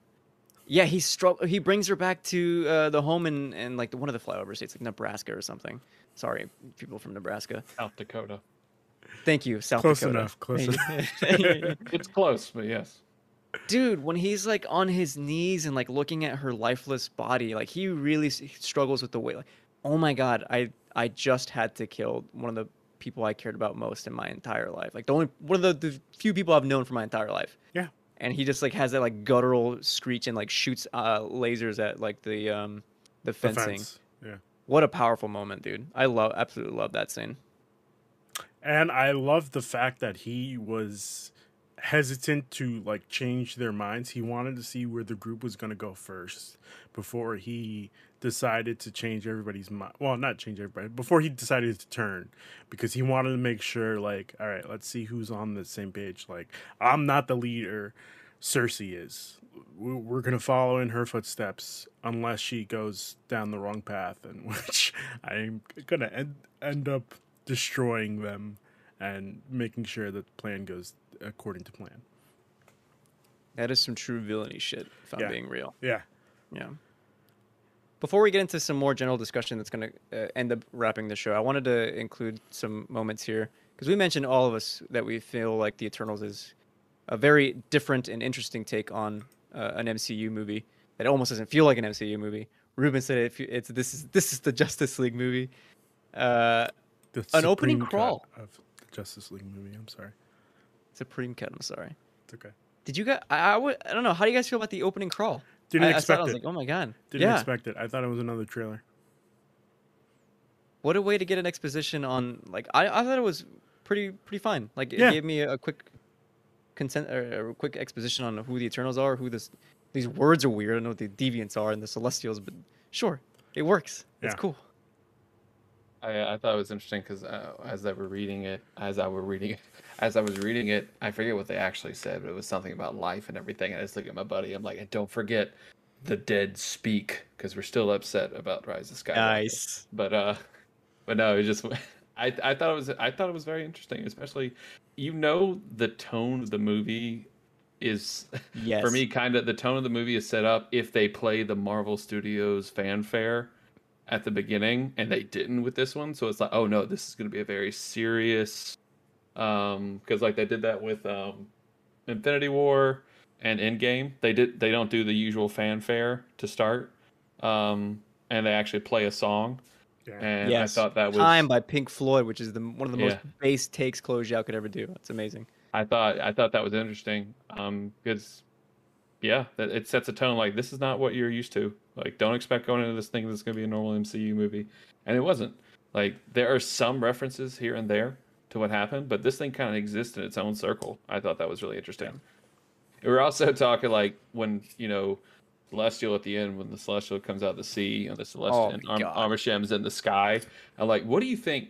Yeah, he strugg- He brings her back to uh, the home in, in like one of the flyover states, like Nebraska or something. Sorry, people from Nebraska. South Dakota. Thank you, South Close Dakota. enough, close Thank you. It's close, but yes. Dude, when he's like on his knees and like looking at her lifeless body, like he really struggles with the weight. Like, oh my god, I I just had to kill one of the people I cared about most in my entire life. Like the only one of the, the few people I've known for my entire life. Yeah. And he just like has that like guttural screech and like shoots uh, lasers at like the um the The fencing. fence. Yeah. What a powerful moment, dude. I love absolutely love that scene. And I love the fact that he was hesitant to like change their minds. He wanted to see where the group was going to go first before he decided to change everybody's mind. Well, not change everybody, before he decided to turn because he wanted to make sure like, all right, let's see who's on the same page. Like, I'm not the leader, Sersi is. We- We're going to follow in her footsteps unless she goes down the wrong path and which I'm going to end end up destroying them and making sure that the plan goes according to plan. That is some true villainy shit, if I'm Yeah. being real. Yeah. Yeah. Before we get into some more general discussion that's going to uh, end up wrapping the show, I wanted to include some moments here because we mentioned all of us that we feel like The Eternals is a very different and interesting take on uh, an MCU movie that almost doesn't feel like an MCU movie. Ruben said it, it's this is this is the Justice League movie. Uh, The An opening crawl. of the Justice League movie. I'm sorry. Supreme Cut. I'm sorry. It's okay. Did you guys? I, I, I don't know. How do you guys feel about the opening crawl? Didn't I, I saw expect I was like, oh my god. Didn't yeah. expect it. I thought it was another trailer. What a way to get an exposition on like I, I thought it was pretty pretty fine. Like it Yeah. gave me a, quick consent or a quick exposition on who the Eternals are, who this these words are weird. I don't know what the Deviants are and the Celestials, but sure, it works. It's cool. I, I thought it was interesting because uh, as I were reading it, as I were reading it, as I was reading it, I forget what they actually said, but it was something about life and everything. And I just look at my buddy. I'm like, and don't forget, the dead speak because we're still upset about Rise of Skywalker. Nice. But uh, but no, it just I I thought it was I thought it was very interesting, especially you know the tone of the movie is Yes. for me kind of the tone of the movie is set up if they play the Marvel Studios fanfare at the beginning and they didn't with this one so it's like oh no this is going to be a very serious um because like they did that with um Infinity War and Endgame they did they don't do the usual fanfare to start um and they actually play a song Yeah. and yes. I thought that was Time by Pink Floyd, which is the one of the most Yeah. base takes Chloe Zhao could ever do. It's amazing. I thought I thought that was interesting. Um, because yeah, it sets a tone like this is not what you're used to. Like, don't expect going into this thing that's going to be a normal MCU movie, and it wasn't. Like, there are some references here and there to what happened, but this thing kind of exists in its own circle. I thought that was really interesting. We were also talking like when you know celestial at the end when the celestial comes out of the sea and the celestial Oh and my Arm- God. Armishem's in the sky. I'm like, what do you think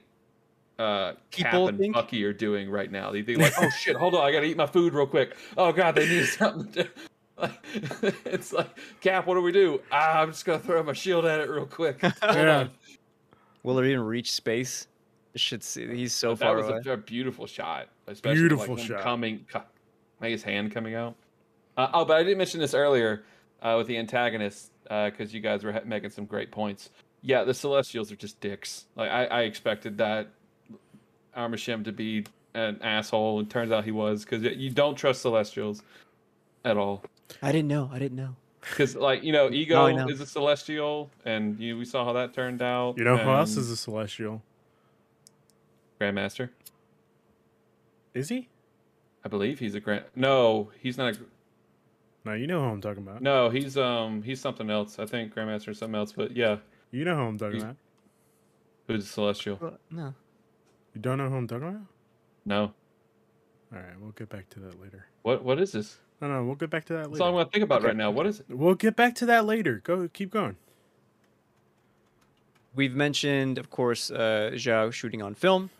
uh Cap People and think- Bucky are doing right now? You think like, oh shit, hold on, I gotta eat my food real quick. Oh god, they need something to it's like Cap, what do we do? Ah, I'm just gonna throw my shield at it real quick. Yeah. Will it even reach space? Should see. He's so But that far was away. a, a beautiful shot, especially Beautiful like shot. coming, co- like his hand coming out. Uh, oh, but I didn't mention this earlier uh, with the antagonist because you guys were ha- making some great points. Yeah, the Celestials are just dicks. Like I, I expected that Armashim to be an asshole, and turns out he was because you don't trust Celestials at all. I didn't know. I didn't know. Because like you know, Ego I know. is a Celestial, and you, we saw how that turned out. You know who else is a celestial? Grandmaster? Is he? I believe he's a grand. No, he's not. A, No, you know who I'm talking about. No, he's um he's something else. I think Grandmaster is something else, but yeah, You know who I'm talking He's- about. who's a Celestial? Well, no. You don't know who I'm talking about? No. All right, we'll get back to that later. What what is this? No, no, we'll get back to that That's all I'm gonna think about Okay. right now. What is it? We'll get back to that later. Go, keep going. We've mentioned, of course, uh, Zhao shooting on film.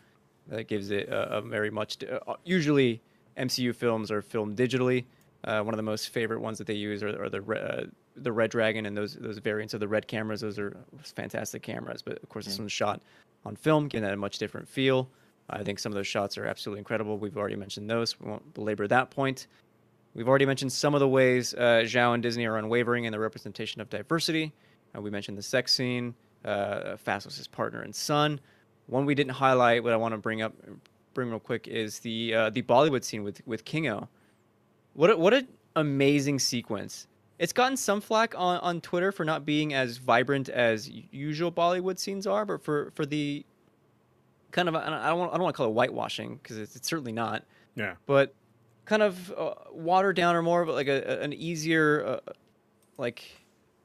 That gives it a, a very much. Uh, usually, MCU films are filmed digitally. Uh, one of the most favorite ones that they use are, are the uh, the Red Dragon and those those variants of the Red cameras. Those are fantastic cameras. But of course, this one's shot on film, giving that a much different feel. I think some of those shots are absolutely incredible. We've already mentioned those. We won't belabor that point. We've already mentioned some of the ways uh, Zhao and Disney are unwavering in the representation of diversity. Uh, we mentioned the sex scene, uh, Phastos' partner and son. One we didn't highlight, but I want to bring up, bring real quick, is the uh, the Bollywood scene with with Kingo. What a, what an amazing sequence! It's gotten some flack on, on Twitter for not being as vibrant as usual Bollywood scenes are, but for for the kind of I don't I don't want, I don't want to call it whitewashing because it's, it's certainly not Yeah. but kind of uh, watered down or more of like a, a- an easier uh, like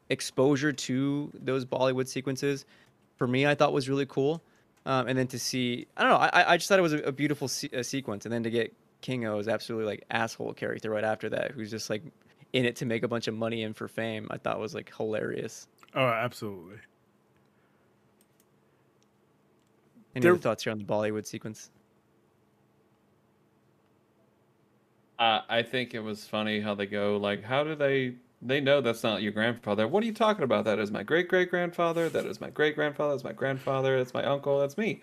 exposure to those Bollywood sequences for me I thought was really cool. Um, and then to see I don't know I, I just thought it was a, a beautiful se- uh sequence. And then to get Kingo as absolutely like asshole character right after that who's just like in it to make a bunch of money and for fame I thought was like hilarious. Oh, absolutely. any There- other thoughts here on the Bollywood sequence Uh, I think it was funny how they go like, how do they? They know that's not your grandfather. What are you talking about? That is my great great grandfather. That is my great grandfather. That's my grandfather. That's my uncle. That's me.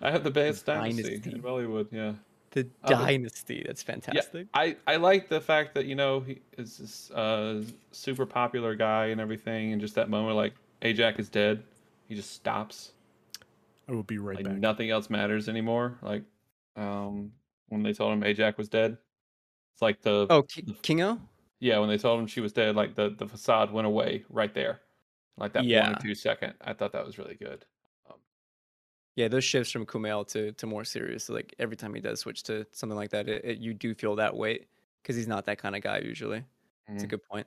I have the best dynasty, Dynasty. in Bollywood. Yeah. the but- dynasty that's fantastic I, I like the fact that you know he is this uh, super popular guy and everything, and just that moment like Ajax is dead, he just stops. I will be right like back. nothing else matters anymore. Like um, when they told him Ajax was dead, it's like the oh Ki- Kingo yeah when they told him she was dead, like the the facade went away right there, like that one Yeah. or two second. I thought that was really good. Um, Yeah, those shifts from Kumail to, to more serious, like every time he does switch to something like that, it, it, you do feel that weight because he's not that kind of guy usually. It's a Mhm. good point.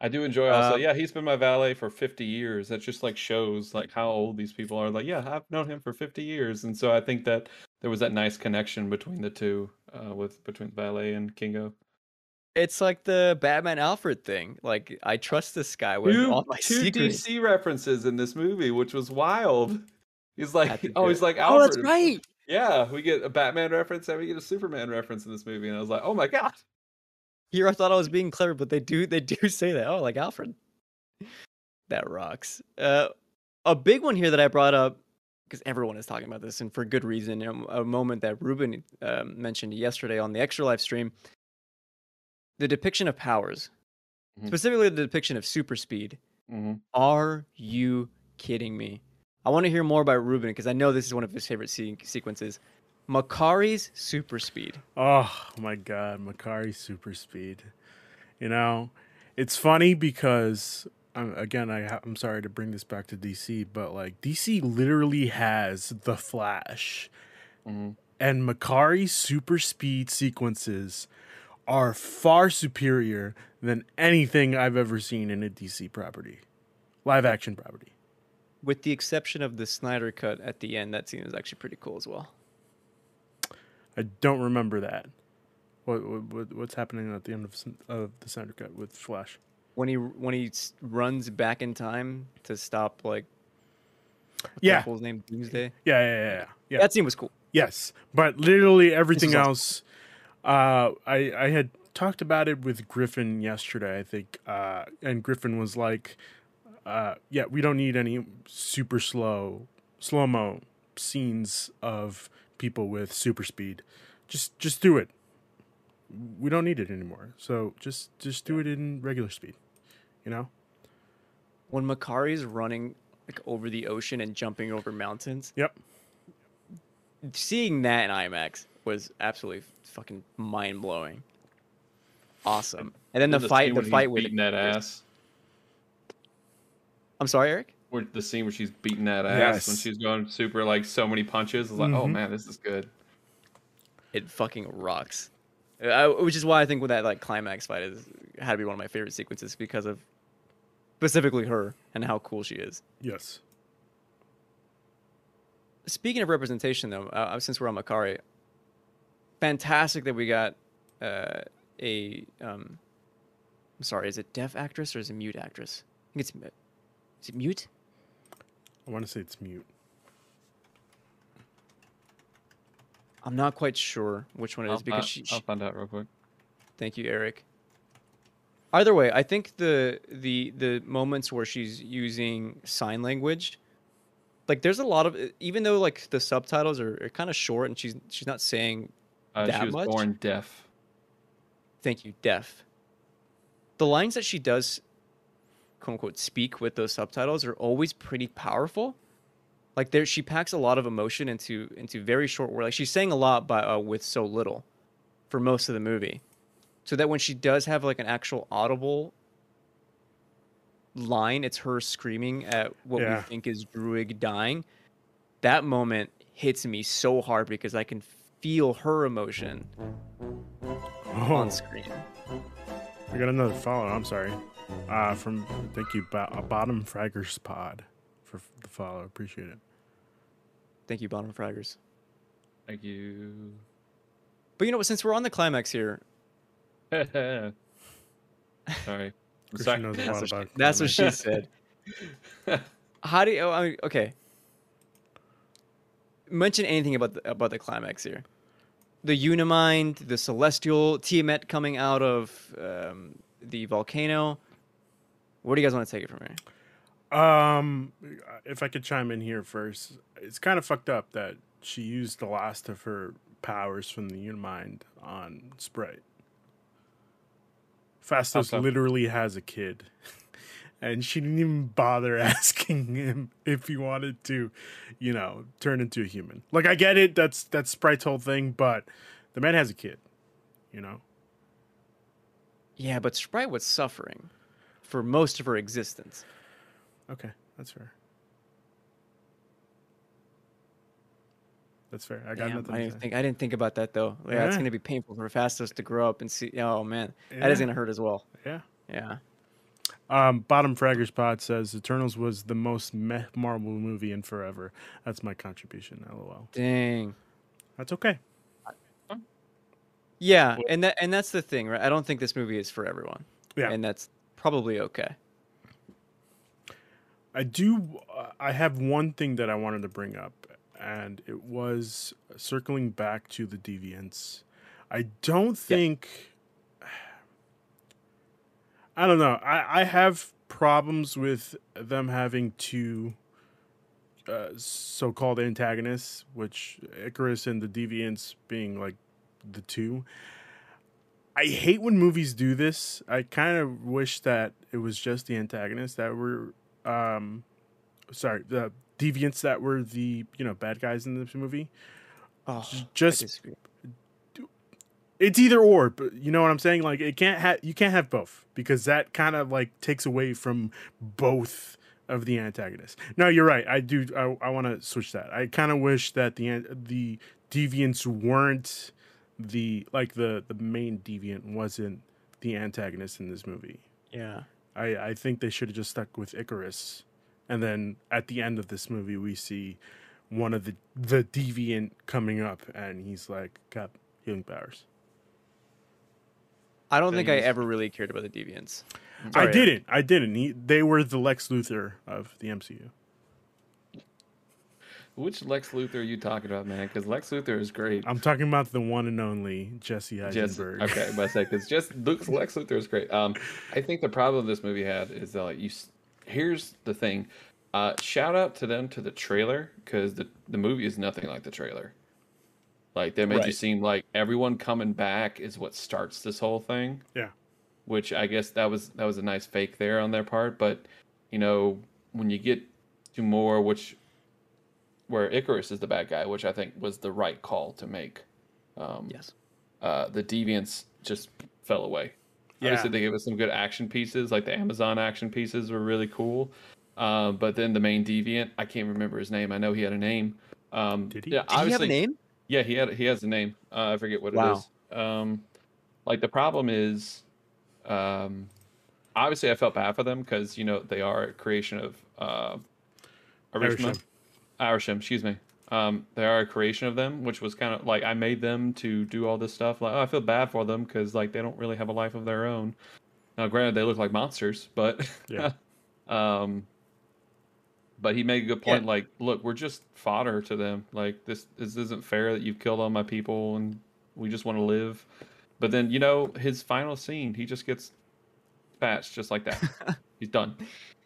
I do enjoy also. Um, yeah, he's been my valet for 50 years. That just like shows like how old these people are. Like, yeah, I've known him for 50 years, and so I think that there was that nice connection between the two, uh, with between valet and Kingo. It's like the Batman Alfred thing. Like I trust this guy with Two, all my two secrets. DC references in this movie, which was wild. He's like, oh, he's like Alfred. Oh, that's right. Yeah, we get a Batman reference and we get a Superman reference in this movie, and I was like, oh my god. Here I thought I was being clever, but they do they do say that. Oh, like Alfred. That rocks. Uh, a big one here that I brought up because everyone is talking about this and for good reason. A, a moment that Ruben um, mentioned yesterday on the Extra Life stream. The depiction of powers, Mhm. specifically the depiction of super speed. hmm Are you kidding me? I want to hear more about Ruben because I know this is one of his favorite se- sequences. Makkari's super speed. Oh my god, Makkari super speed. You know, it's funny because um, again, I ha- I'm sorry to bring this back to DC, but like DC literally has the Flash hmm and Makkari's super speed sequences are far superior than anything I've ever seen in a DC property, live action property. With the exception of the Snyder cut at the end, that scene is actually pretty cool as well. I don't remember that. What, what what's happening at the end of, of the Snyder cut with Flash? When he when he runs back in time to stop like Yeah. that fool's name Doomsday. Yeah, yeah, yeah, yeah. yeah. That scene was cool. Yes, but literally everything else. Uh, I I had talked about it with Griffin yesterday, I think, uh, and Griffin was like, uh, "Yeah, we don't need any super slow slow mo scenes of people with super speed. Just just do it. We don't need it anymore. So just just do it in regular speed. You know? When Makkari's running like over the ocean and jumping over mountains, Yep. seeing that in IMAX was absolutely fucking mind blowing. Awesome. And then the, scene fight, the fight with beating that ass. I'm sorry, Eric. Where the scene where she's beating that ass when she's going super like so many punches. It's like, oh Mhm. man, this is good. It fucking rocks. Uh, which is why I think with that like climax fight is had to be one of my favorite sequences because of specifically her and how cool she is. Yes. Speaking of representation, though, uh, since we're on Makkari, fantastic that we got uh, a. Um, I'm sorry, is it deaf actress or is it mute actress? I think it's. mu- Is it mute? I want to say it's mute. I'm not quite sure which one it is I'll, because fi- she, I'll find out real quick. Thank you, Eric. Either way, I think the the the moments where she's using sign language, like there's a lot of even though like the subtitles are, are kind of short and she's she's not saying Uh, That she was much? born deaf. thank you, deaf. The lines that she does, quote unquote, speak with those subtitles are always pretty powerful. Like there, she packs a lot of emotion into into very short words. Like she's saying a lot, but uh, with so little, for most of the movie, so that when she does have like an actual audible line, it's her screaming at what Yeah. we think is Druig dying. That moment hits me so hard because I can feel her emotion Oh, on screen. I got another follow. I'm sorry. Uh, from thank you, Bo- uh, Bottom Fraggers Pod, for f- the follow. Appreciate it. Thank you, Bottom Fraggers. Thank you. But you know what? Since we're on the climax here, Sorry. Sorry. knows a that's lot what, she, that's what she said. How do you? Oh, I mean, okay. Mention anything about the, about the climax here. The Unimind, the Celestial, Tiamut coming out of um, the volcano. Where do you guys want to take it from here? Um, if I could chime in here first, it's kind of fucked up that she used the last of her powers from the Unimind on Sprite. Phastos so? literally has a kid, and she didn't even bother asking him if he wanted to, you know, turn into a human. Like I get it, that's that's Sprite's whole thing, but the man has a kid, you know. Yeah, but Sprite was suffering for most of her existence. Okay, that's fair. That's fair. I got Damn, nothing. I didn't say. think I didn't think about that though. Yeah, it's gonna be painful for Phastos to grow up and see. Oh man, that is gonna hurt as well. Yeah. Yeah. Um, Bottom Fraggers Pod says Eternals was the most meh Marvel movie in forever. That's my contribution. LOL. Dang. That's okay. Yeah, and that and that's the thing, right? I don't think this movie is for everyone. Yeah. And that's probably okay. I do. uh, I have one thing that I wanted to bring up, and it was circling back to the deviants. I don't think. I don't know. I, I have problems with them having two uh, so-called antagonists, which Ikaris and the Deviants being like the two. I hate when movies do this. I kind of wish that it was just the antagonists that were, um, sorry, the deviants that were the you know bad guys in this movie. Oh, just-. It's either or, but you know what I'm saying. Like it can't have you can't have both because that kind of like takes away from both of the antagonists. No, you're right. I do. I, I want to switch that. I kind of wish that the the deviants weren't the like the the main deviant wasn't the antagonist in this movie. Yeah. I I think they should have just stuck with Ikaris, and then at the end of this movie we see one of the the deviant coming up, and he's like got healing powers. I don't Then think I ever really cared about the deviants. I didn't. I didn't. He, they were the Lex Luthor of the MCU. Which Lex Luthor are you talking about, man? Because Lex Luthor is great. I'm talking about the one and only Jesse Just Eisenberg. okay, but say because just Luke's Lex Luthor is great. Um, I think the problem this movie had is that like you. Here's the thing. Uh, shout out to them to the trailer because the the movie is nothing like the trailer. Like they made you seem like everyone coming back is what starts this whole thing. Yeah. Which I guess that was that was a nice fake there on their part, but you know when you get to more which where Ikaris is the bad guy, which I think was the right call to make. Um, Yes. uh, the deviants just fell away. Yeah. Obviously, they gave us some good action pieces, like the Amazon action pieces were really cool. Uh, but then the main deviant, I can't remember his name. I know he had a name. Um, Did he? Yeah, Did he have a obviously- name? Yeah, he had he has a name. Uh, I forget what Wow. it is. Um, like the problem is, um, obviously I felt bad for them because you know they are a creation of uh, Arishma, Arishem. Arisham, excuse me. Um, they are a creation of them, which was kind of like I made them to do all this stuff. Like, oh, I feel bad for them because like they don't really have a life of their own. Now, granted, they look like monsters, but Yeah. um, but he made a good point. Like, look, we're just fodder to them. Like this, this isn't fair that you've killed all my people, and we just want to live. But then, you know, his final scene, he just gets patched just like that. He's done.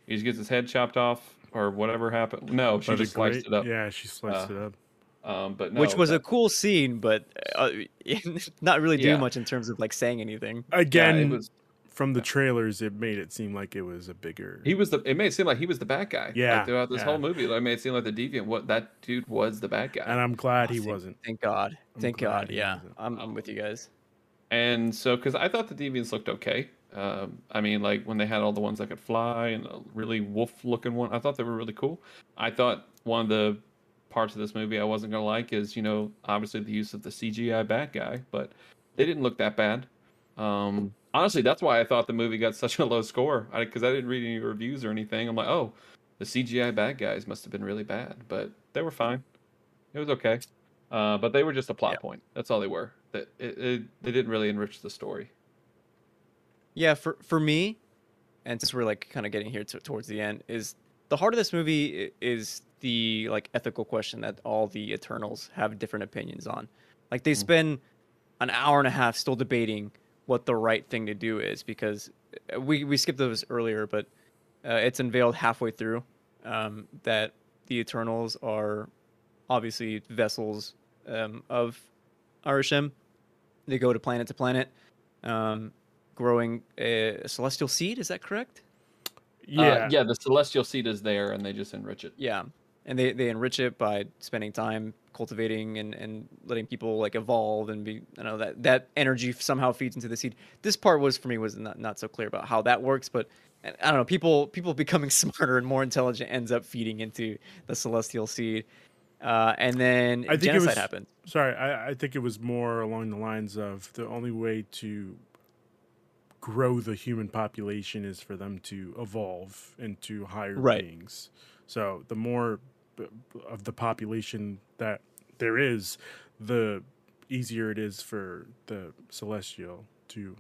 He just gets his head chopped off or whatever happened. No, she But a just sliced great- it up. Yeah, she sliced Uh, it up. Um, but no, Which was a cool scene, but uh, not really doing Yeah. much in terms of like saying anything. yeah, Again, it was. from the trailers, it made it seem like it was a bigger. He was the. It made it seem like he was the bad guy. Yeah, Like, throughout this yeah. whole movie, like, it made it seem like the deviant. What that dude was the bad guy. and I'm glad he Thank- wasn't. Thank God. I'm Thank God. Yeah. I'm, I'm with you guys. And so, because I thought the deviants looked okay. Um, I mean, like when they had all the ones that could fly and a really wolf-looking one, I thought they were really cool. I thought one of the parts of this movie I wasn't gonna like is, you know, obviously the use of the CGI bad guy, but they didn't look that bad. Um, honestly, that's why I thought the movie got such a low score because I, didn't read any reviews or anything. I'm like, oh, the CGI bad guys must have been really bad, but they were fine. It was okay. Uh, but they were just a plot Yeah. point. That's all they were. That it, it, they didn't really enrich the story. Yeah, for for me, and since we're like kind of getting here to, towards the end, is the heart of this movie is the like ethical question that all the Eternals have different opinions on. Like they Mm. spend an hour and a half still debating what the right thing to do is because uh, we we skipped those earlier, but uh, it's unveiled halfway through um, that the Eternals are obviously vessels um, of Arishem. They go to planet to planet. Um, growing a celestial seed. Is that correct? Yeah, Uh, yeah. The celestial seed is there, and they just enrich it. Yeah, and they they enrich it by spending time cultivating and and letting people like evolve and be you know that that energy somehow feeds into the seed. This part was for me was not not so clear about how that works, but I don't know. People people becoming smarter and more intelligent ends up feeding into the celestial seed, uh, and then I think it genocide was- happens. Sorry, I, I think it was more along the lines of the only way to grow the human population is for them to evolve into higher Right. beings. So the more of the population that there is, the easier it is for the celestial to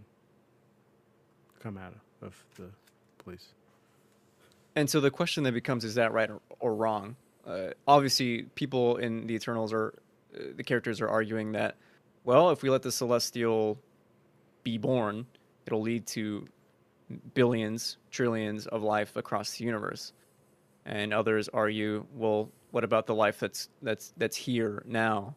come out of the place. And so the question that becomes: Is that right or, or wrong? Uh, obviously, people in the Eternals are uh, the characters are arguing that, well, if we let the Celestial be born, it'll lead to billions, trillions of life across the universe. And others argue, well, what about the life that's that's that's here now?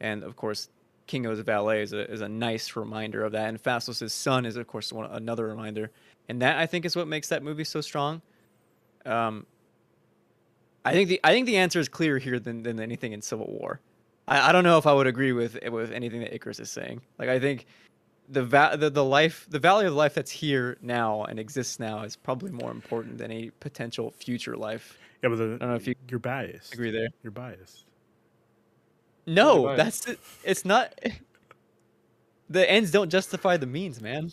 And of course, Kingo's valet is a is a nice reminder of that. And Phastos' son is, of course, one, another reminder. And that I think is what makes that movie so strong. Um, I think the I think the answer is clearer here than, than anything in Civil War. I, I don't know if I would agree with with anything that Ikaris is saying. Like I think the va- the the life the value of life that's here now and exists now is probably more important than a potential future life. Yeah, but the, don't know if you you're biased. Agree there? You're biased. No, Right. that's it. It's not. The ends don't justify the means, man.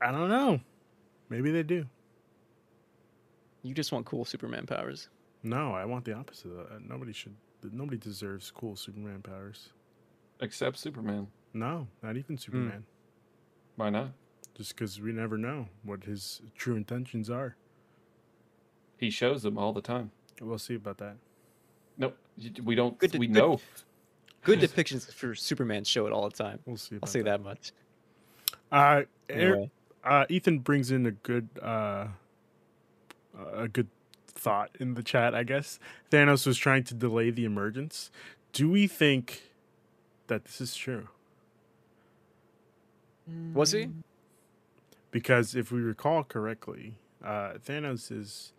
I don't know. Maybe they do. You just want cool Superman powers. No, I want the opposite of that. Nobody should. Nobody deserves cool Superman powers. Except Superman. No, not even Superman. Hmm. Why not? Just because we never know what his true intentions are. He shows them all the time. We'll see about that. Nope. We don't. Good to- we good- know. Good depictions for Superman show it all the time. We'll see. I'll say that much. Uh, Eric- Anyway, uh, Ethan brings in a good uh, a good thought in the chat. I guess Thanos was trying to delay the emergence. Do we think that this is true? Was he? Because if we recall correctly, uh, Thanos is.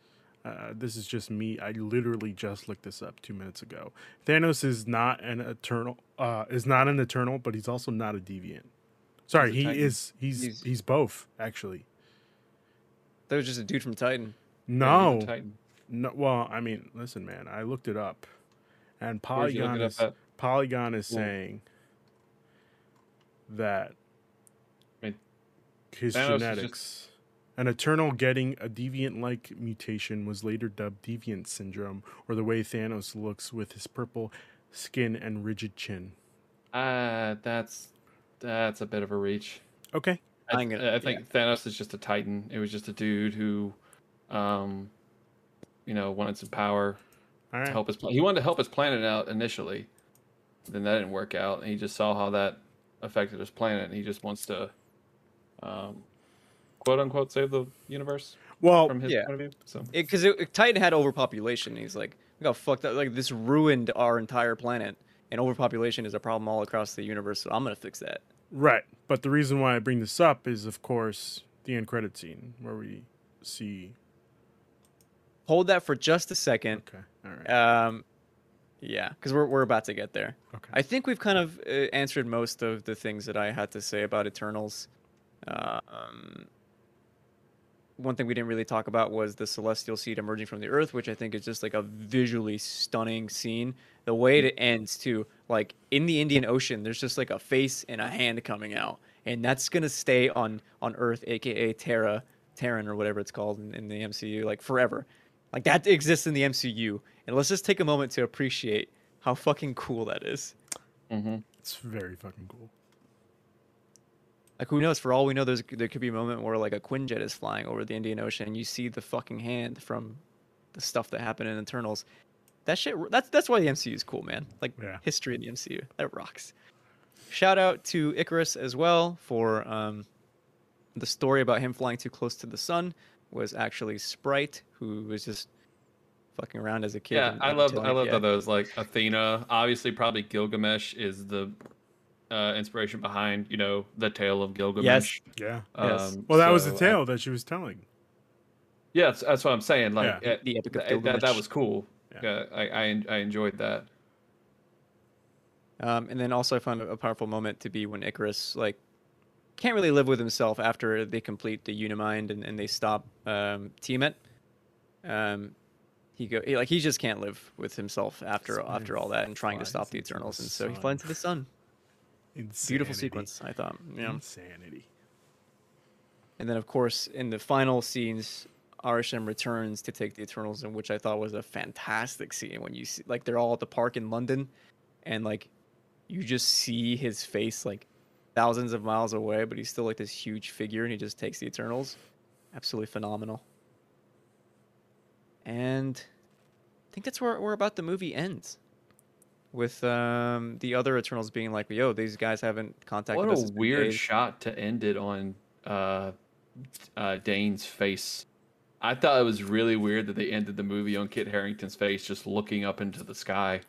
Uh, this is just me. I literally just looked this up two minutes ago. Thanos is not an eternal. Uh, is not an eternal, but he's also not a deviant. Sorry, a he Titan. is. He's, He's- he's both actually. That was just a dude from Titan. No, Titan. No, well, I mean, listen, man. I looked it up, and Where'd you look Polygon is? Polygon is saying that his Thanos is genetics, an eternal getting a deviant-like mutation, was later dubbed deviant syndrome, or the way Thanos looks with his purple skin and rigid chin. Uh, that's that's a bit of a reach. Okay, I, I'm gonna- I think Thanos is just a Titan. It was just a dude who, um, you know, wanted some power all to help his. He wanted to help his planet out initially, then that didn't work out, and he just saw how that affected his planet, and he just wants to, um, quote unquote, save the universe Well, from his yeah. point of view. So Because Titan had overpopulation. He's like, we got fucked up. Like this ruined our entire planet, and overpopulation is a problem all across the universe. So I'm gonna fix that. right. But the reason why I bring this up is, of course, the end credit scene where we see. Hold that for just a second. Okay, all right. Um, yeah, because we're we're about to get there. okay. I think we've kind of uh, answered most of the things that I had to say about Eternals. Um, one thing we didn't really talk about was the celestial seed emerging from the earth, which I think is just like a visually stunning scene. The way it ends too, like in the Indian Ocean, there's just like a face and a hand coming out, and that's gonna stay on on Earth, aka Terra, Terran or whatever it's called in, in the MCU, like forever. Like that exists in the MCU, and let's just take a moment to appreciate how fucking cool that is. hmm It's very fucking cool. Like who knows? For all we know, there's there could be a moment where like a Quinjet is flying over the Indian Ocean, and you see the fucking hand from the stuff that happened in Eternals. That shit. That's that's why the MCU is cool, man. Like Yeah. history in the MCU, that rocks. Shout out to Icarus as well for um, the story about him flying too close to the sun was actually Sprite, who was just fucking around as a kid. Yeah, I love I love yeah. that those like Athena. Obviously, probably Gilgamesh is the uh, inspiration behind you know the tale of Gilgamesh. Yeah. Yes. Um, Well, that was the so, uh, tale that she was telling. yeah, that's, that's what I'm saying. Like Yeah. it- The Epic of that, that, that was cool. Yeah. Yeah, I, I I enjoyed that. Um, and then also I found a powerful moment to be when Ikaris like can't really live with himself after they complete the Unimind and, and they stop um, Tiamut. Um, he go he, like he just can't live with himself after after all that and trying to stop the Eternals, and so he flies into the sun. Insanity. Beautiful sequence, I thought. Yeah. Insanity. And then of course in the final scenes, Arishem returns to take the Eternals, in which I thought was a fantastic scene when you see like they're all at the park in London, and like you just see his face like thousands of miles away, but he's still like this huge figure, and he just takes the Eternals. Absolutely phenomenal. And I think that's where where about the movie ends. With um, the other Eternals being like, "Yo, these guys haven't contacted What us." a weird days." shot to end it on uh, uh, Dane's face. I thought it was really weird that they ended the movie on Kit Harington's face just looking up into the sky.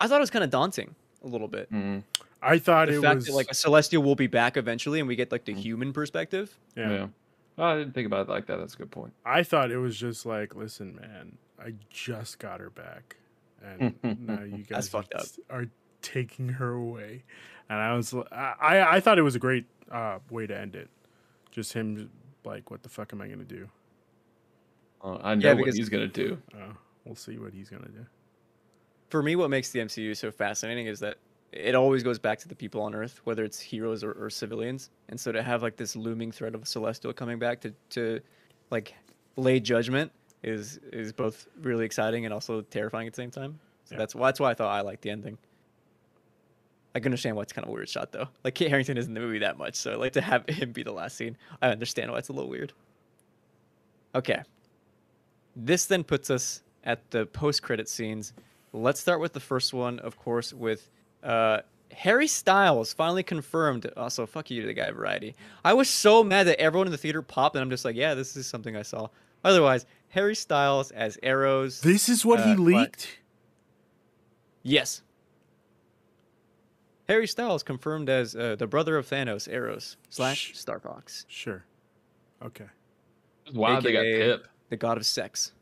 I thought it was kind of daunting a little bit. Mm, I thought the it fact was that like a celestial will be back eventually, and we get like the Mm. human perspective. yeah. yeah. Oh, I didn't think about it like that. That's a good point. I thought it was just like, listen, man, I just got her back, and now you guys fucked up. are taking her away, and I was, I, I I thought it was a great uh, way to end it. Just him, like, what the fuck am I gonna do? Uh, I know Yeah, what he's gonna do. Uh, we'll see what he's gonna do. for me, what makes the MCU so fascinating is that it always goes back to the people on Earth, whether it's heroes or, or civilians. And so to have like this looming threat of Celestial coming back to to like lay judgment is is both really exciting and also terrifying at the same time. So Yeah. that's why that's why I thought I liked the ending. I can understand why it's kind of a weird shot though. Like Kit Harington isn't in the movie that much, so I like to have him be the last scene, I understand why it's a little weird. Okay. This then puts us at the post-credit scenes. Let's start with the first one, of course, with uh, Harry Styles finally confirmed. Also, fuck you to the guy Variety. I was so mad that everyone in the theater popped, and I'm just like, yeah, this is something I saw. Otherwise, Harry Styles as Eros. This is what he Uh, what? leaked. Yes. Harry Styles confirmed as uh, the brother of Thanos, Eros slash Shh. Star Fox, Sure. Okay. Wow, they got AKA Pip. the god of sex.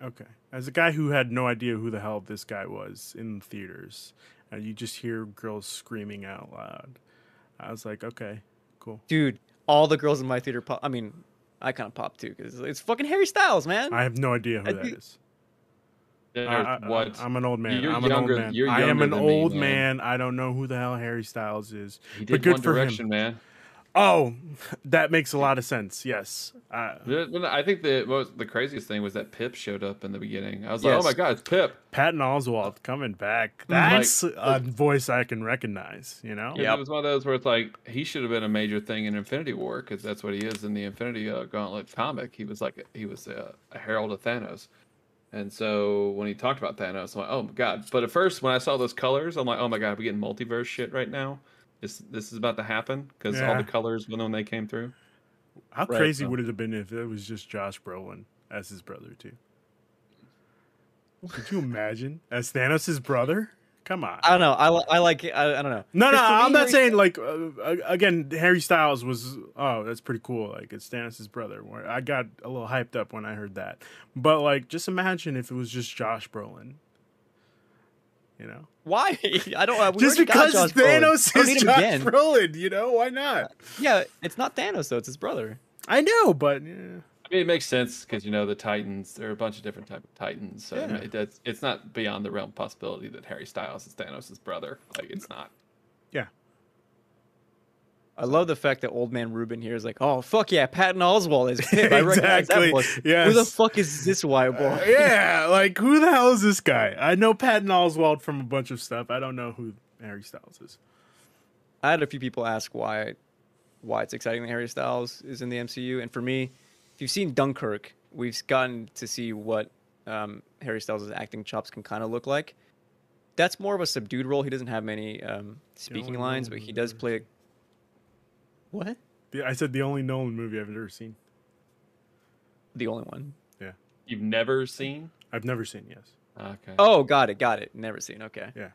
Okay. As a guy who had no idea who the hell this guy was in theaters, and you just hear girls screaming out loud, I was like, okay, cool. Dude, all the girls in my theater pop. I mean, I kind of popped too because it's fucking Harry Styles, man. I have no idea who I that think- is. I, I- what? I'm an old man. You're I'm an old younger- man. you're I am an than me, old man. man. I don't know who the hell Harry Styles is. he but good One for him. Man. Oh, that makes a lot of sense. Yes. Uh, I think the most the craziest thing was that Pip showed up in the beginning. I was like, oh my god, it's Pip. Patton Oswalt coming back. Mm-hmm. That's a voice I can recognize. You know. And Yep. It was one of those where it's like he should have been a major thing in Infinity War because that's what he is in the Infinity uh, Gauntlet comic. He was like he was a, a herald of Thanos, and so when he talked about Thanos, I'm like, oh my god! But at first, when I saw those colors, I'm like, oh my god, we getting multiverse shit right now. This this is about to happen because all the colors when when they came through. How Right, crazy so- would it have been if it was just Josh Brolin as his brother too? Could you imagine as Thanos' brother? Come on. I don't know. I, I like. it. I, I don't know. No, no. for I'm me, not Harry saying like uh, uh, again. Harry Styles was oh, that's pretty cool. Like it's Thanos' brother. I got a little hyped up when I heard that. But like, just imagine if it was just Josh Brolin. You know, Why? I don't. uh, We just already got because Josh Brolin. Thanos is need him Josh again. Brolin, you know why not? Yeah, it's not Thanos though. It's his brother. I know, but yeah. I mean, it makes sense because you know the Titans. There are a bunch of different type of Titans, so Yeah. it, it's it's not beyond the realm of possibility that Harry Styles is Thanos' brother. Like it's not. I love the fact that old man Ruben here is like, oh fuck yeah, Patton Oswalt is Pip. I recognize that Exactly. Who the fuck is this white boy? Uh, yeah, like who the hell is this guy? I know Patton Oswalt from a bunch of stuff. I don't know who Harry Styles is. I had a few people ask why why it's exciting that Harry Styles is in the MCU, and for me, if you've seen Dunkirk, we've gotten to see what um, Harry Styles' acting chops can kind of look like. That's more of a subdued role. He doesn't have many um, speaking lines, but he does play. What? The- I said the only Nolan movie I've ever seen. The only one. Yeah. You've never seen? I've never seen. Yes. Okay. Oh, got it, got it. Never seen. Okay. Yeah.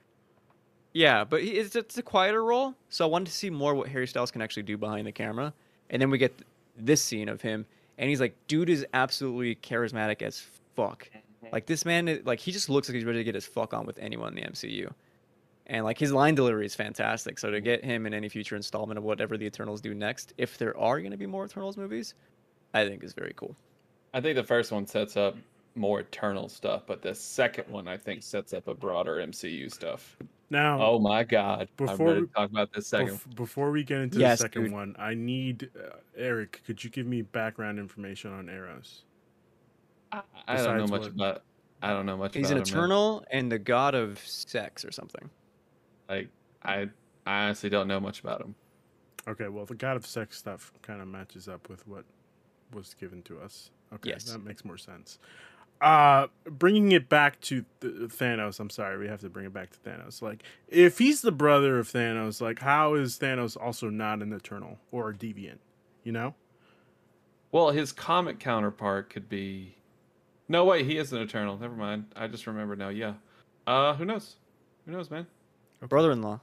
Yeah, but he, it's, it's a quieter role, so I wanted to see more what Harry Styles can actually do behind the camera, and then we get this scene of him, and he's like, dude is absolutely charismatic as fuck. Mm-hmm. Like this man, like he just looks like he's ready to get his fuck on with anyone in the MCU, and like his line delivery is fantastic. So to get him in any future installment of whatever the Eternals do next, if there are going to be more Eternals movies, I think is very cool. I think the first one sets up more eternal stuff, but the second one I think sets up a broader MCU stuff. Now, Oh my god! Before I'm ready we- to talk about this second. bef- before we get into Yes, the second dude. one, I need uh, Eric. Could you give me background information on Eros? I, I don't know much what- about. I don't know much He's an about him. man. Eternal and the god of sex or something. Like I, I honestly don't know much about him. Okay, well, the God of Sex stuff kind of matches up with what was given to us. Okay, Yes. that makes more sense. Uh, bringing it back to th- Thanos. I'm sorry, we have to bring it back to Thanos. Like, if he's the brother of Thanos, like, how is Thanos also not an Eternal or a Deviant? You know? Well, his comic counterpart could be. No, wait, he is an Eternal. Never mind. I just remember now. Yeah. Uh, who knows? Who knows, man? Brother-in-law.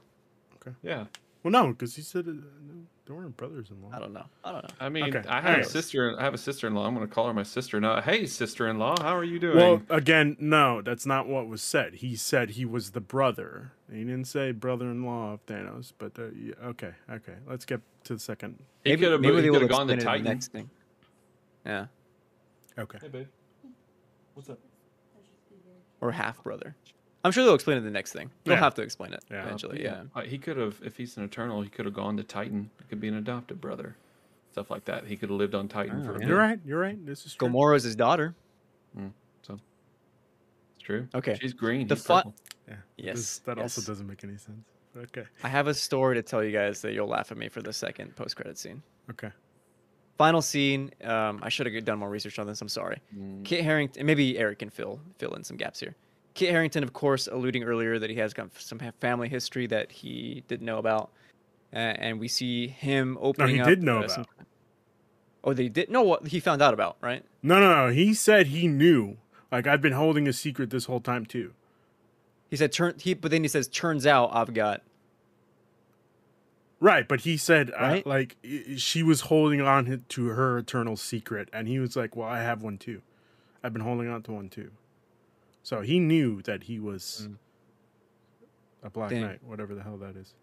Okay. Yeah. Well, no, because he said uh, they weren't brothers-in-law. I don't know. I don't know. I mean, Okay, I have a sister. I have a sister-in-law. I'm going to call her my sister now. Hey, sister-in-law, how are you doing? Well, again, no, that's not what was said. He said he was the brother. He didn't say brother-in-law of Thanos. But uh, yeah, okay, okay, let's get to the second. he could have. maybe He they could will have gone to explain it in Titan. the next thing. Yeah, Okay. Hey, babe. What's up? or half brother. I'm sure they'll explain it in the next thing. They'll Yeah. have to explain it Yeah. eventually. Yeah. Uh, he could have, if he's an Eternal, he could have gone to Titan. He could be an adopted brother, stuff like that. He could have lived on Titan Oh, for a yeah. bit. You're right. You're right. This is true. Gamora's his daughter. So it's true. Okay. She's green. The he's fi- Yeah. Yes, This- that also doesn't make any sense. Okay. I have a story to tell you guys that you'll laugh at me for the second post credit scene. Okay. Final scene. Um, I should have done more research on this. I'm sorry. Mm, Kit Harington. Maybe Eric can fill fill in some gaps here. Kit Harington, of course, alluding earlier that he has got some family history that he didn't know about, uh, and we see him opening. No, he up, did know uh, some- about. Oh, they did. No, what he found out about, right? No, no, no. He said he knew. Like I've been holding a secret this whole time too. He said turn. He but then he says turns out I've got. Right, but he said uh, like she was holding on to her eternal secret, and he was like, "Well, I have one too. I've been holding on to one too." So he knew that he was Mm. a Black Dang. Knight, whatever the hell that is.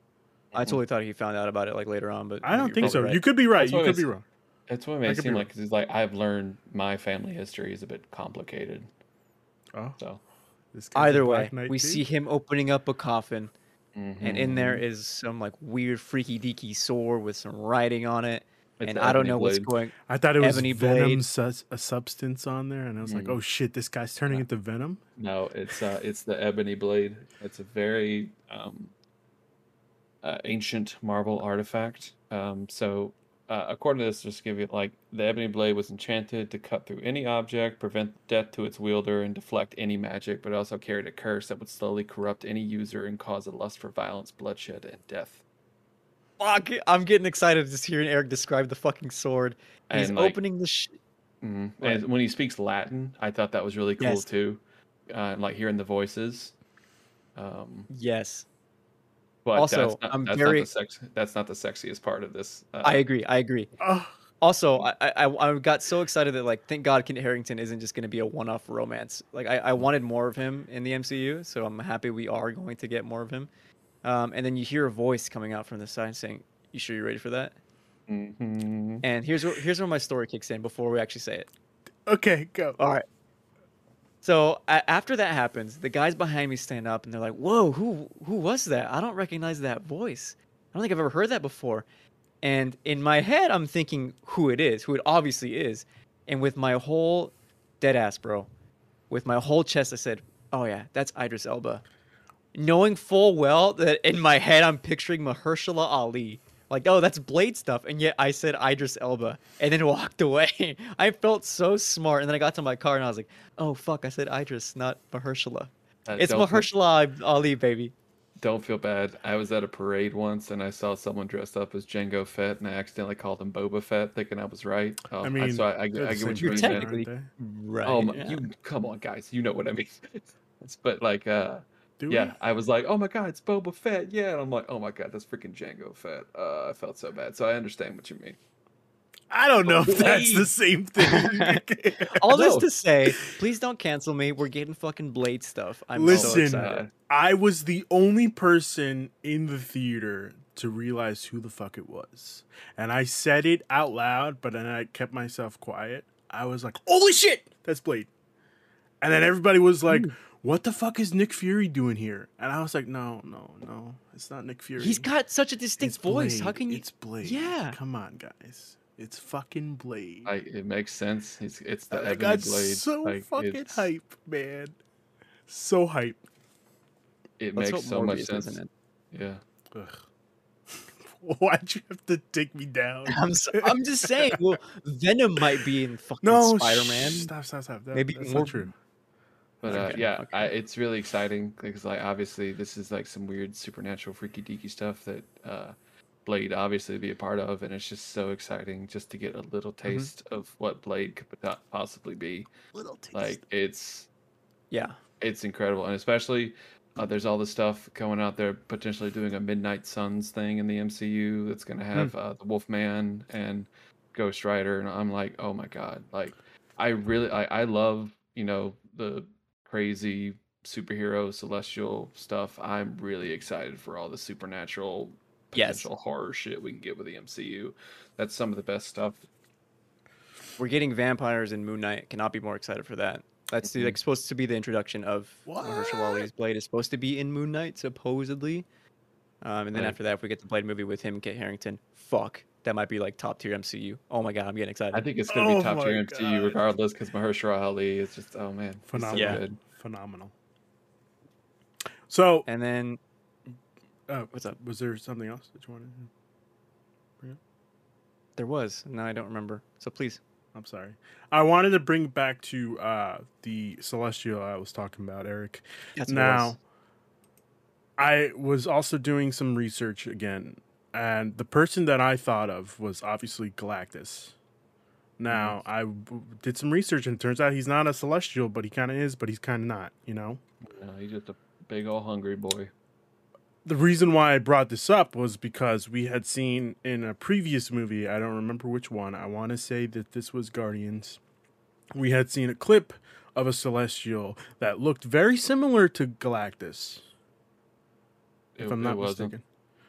I totally thought he found out about it like later on, but I don't think so. right. You could be right. That's You could be wrong. That's what it I may could seem be like. 'cause it's like I've learned my family history is a bit complicated. Oh, So this Either way, we too? see him opening up a coffin, and in there Mhm. some like weird, freaky deaky sword with some writing on it. It's and I don't ebony know what's blade. going. I thought it was Ebony venom, Blade. sus- a substance on there, and I was like, Mm. "Oh shit, this guy's turning into venom." No, it's uh, it's the ebony blade. It's a very um, uh, ancient marble artifact. Um, so, uh, according to this, just to give you like the ebony blade was enchanted to cut through any object, prevent death to its wielder, and deflect any magic. But it also carried a curse that would slowly corrupt any user and cause a lust for violence, bloodshed, and death. Fuck! I'm getting excited just hearing Eric describe the fucking sword. He's like, opening the. Sh- Mhm. And when he speaks Latin, I thought that was really cool Yes. too. Uh, like hearing the voices. Um, yes, but Also, that's, not, I'm that's very- not the sex. That's not the sexiest part of this. Uh, I agree. I agree. Also, I, I I got so excited that like, thank God, Kit Harington isn't just going to be a one-off romance. Like, I, I wanted more of him in the MCU, so I'm happy we are going to get more of him. Um, and then you hear a voice coming out from the side saying, "You sure you're ready for that?" mhm. And here's where here's where my story kicks in before we actually say it. okay, go. All right. So a- after that happens, the guys behind me stand up and they're like, "Whoa, who who was that? I don't recognize that voice. I don't think I've ever heard that before." And in my head, I'm thinking who it is, who it obviously is. And with my whole dead ass, bro, with my whole chest, I said, "Oh yeah, that's Idris Elba." Knowing full well that in my head I'm picturing Mahershala Ali. Like, oh, that's Blade stuff, and yet I said Idris Elba, and then walked away. I felt so smart, and then I got to my car, and I was like, "Oh fuck, I said Idris, not Mahershala. Uh, It's don't feel- Mahershala Ali, baby." Don't feel bad. I was at a parade once and I saw someone dressed up as Jango Fett, and I accidentally called him Boba Fett, thinking I was right. Um, I mean, so I, I, I get what you You're mean. technically- Right. Oh my, yeah. you come on, guys, you know what I mean. It's- but like, uh, they? Do yeah, we? I was like, oh my god, it's Boba Fett, yeah, and I'm like, oh my god, that's freaking Jango Fett. Uh, I felt so bad, so I understand what you mean. I don't know if that's the same thing. All this to say, please don't cancel me. We're getting fucking Blade stuff. I'm so Listen, excited. I was the only person in the theater to realize who the fuck it was. And I said it out loud, but then I kept myself quiet. I was like, holy shit, that's Blade. And then everybody was like, what the fuck is Nick Fury doing here? And I was like, no, no, no, it's not Nick Fury. He's got such a distinct It's voice. How can you? It's Blade. Yeah. Come on, guys. It's fucking Blade. I, it makes sense. He's, it's the I ebony got blade. so like, fucking it's- hype, man. So hype. It Let's makes hope so much sense. isn't it. Yeah. Ugh. Why'd you have to take me down? I'm so, I'm just saying. Well, Venom might be in fucking no, Spider-Man. shh, Stop, stop, stop. That, Maybe that's more- not true. But uh, Okay, yeah, okay. I, it's really exciting because like obviously this is like some weird supernatural freaky deaky stuff that uh, Blade obviously be a part of, and it's just so exciting just to get a little Mm-hmm. taste of what Blade could pot- possibly be. Little taste. Like it's Yeah. it's incredible, and especially uh, there's all this stuff going out there potentially doing a Midnight Suns thing in the MCU that's going to have uh, the Wolfman and Ghost Rider, and I'm like, oh my god, like I really I, I love you know the crazy superhero celestial stuff. I'm really excited for all the supernatural Yes. potential horror shit we can get with the MCU. That's some of the best stuff. We're getting vampires in Moon Knight. Cannot be more excited for that. That's the, Mhm. like supposed to be the introduction of Mahershala What? Ali's Blade. Is supposed to be in Moon Knight supposedly. Um, and then Right. after that, if we get the Blade movie with him, and Kit Harington, fuck, that might be like top tier MCU. Oh my god, I'm getting excited. I think it's gonna Oh be top tier my MCU God. regardless because Mahershala Ali is just oh man, he's so Phenomenal. Yeah. good. Phenomenal. So, and then uh, what's up? was there something else that you wanted? There was. No, I don't remember. So please. I'm sorry. I wanted to bring back to uh, the celestial I was talking about, Eric. That's what it was. now, I was also doing some research again, and the person that I thought of was obviously Galactus. Now, mm-hmm. I w- did some research, and it turns out he's not a celestial, but he kind of is, but he's kind of not, you know? No, he's just a big old hungry boy. The reason why I brought this up was because we had seen in a previous movie, I don't remember which one, I want to say that this was Guardians. We had seen a clip of a celestial that looked very similar to Galactus, It, if I'm wasn't. mistaken.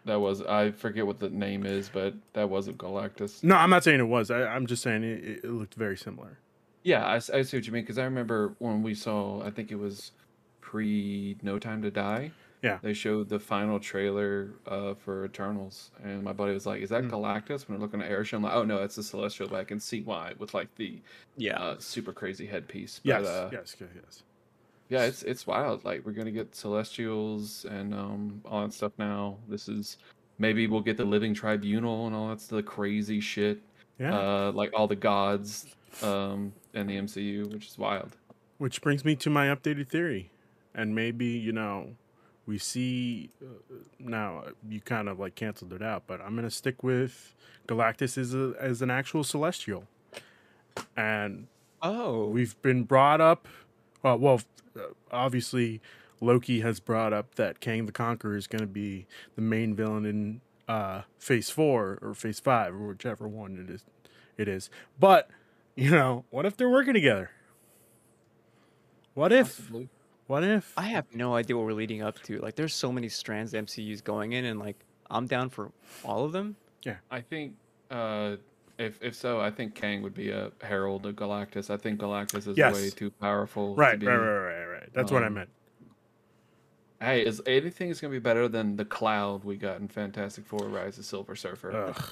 That was I forget what the name is, but that wasn't Galactus. No, I'm not saying it was. I, I'm just saying it, it looked very similar. Yeah, I see what you mean because I remember when we saw, I think it was pre No Time to Die. Yeah. They showed the final trailer uh, for Eternals, and my buddy was like, "Is that Mm. Galactus?" When we're looking at Arishem, I'm like, "Oh no, it's the Celestial." But I can see why with like the Yeah. uh, super crazy headpiece. Yes, uh, yes, yes, yes. Yeah, it's it's wild. Like we're gonna get Celestials and um all that stuff now. This is maybe we'll get the Living Tribunal and all that's the crazy shit. Yeah. Uh, like all the gods um in the MCU, which is wild. Which brings me to my updated theory, and maybe you know, we see uh, now you kind of like canceled it out, but I'm gonna stick with Galactus as a as an actual celestial, and oh. we've been brought up. Uh, well, obviously, Loki has brought up that Kang the Conqueror is going to be the main villain in uh, Phase Four or Phase Five or whichever one it is. It is, but you know, what if they're working together? What if? Possibly. What if? I have no idea what we're leading up to. Like, there's so many strands the MCU's going in, and like, I'm down for all of them. Yeah, I think uh if if so, I think Kang would be a herald of Galactus. I think Galactus is Yes. way too powerful. to right, be, right, right, right, right. That's what I um, meant. Hey, is anything is gonna be better than the cloud we got in Fantastic Four: Rise of Silver Surfer? Ugh.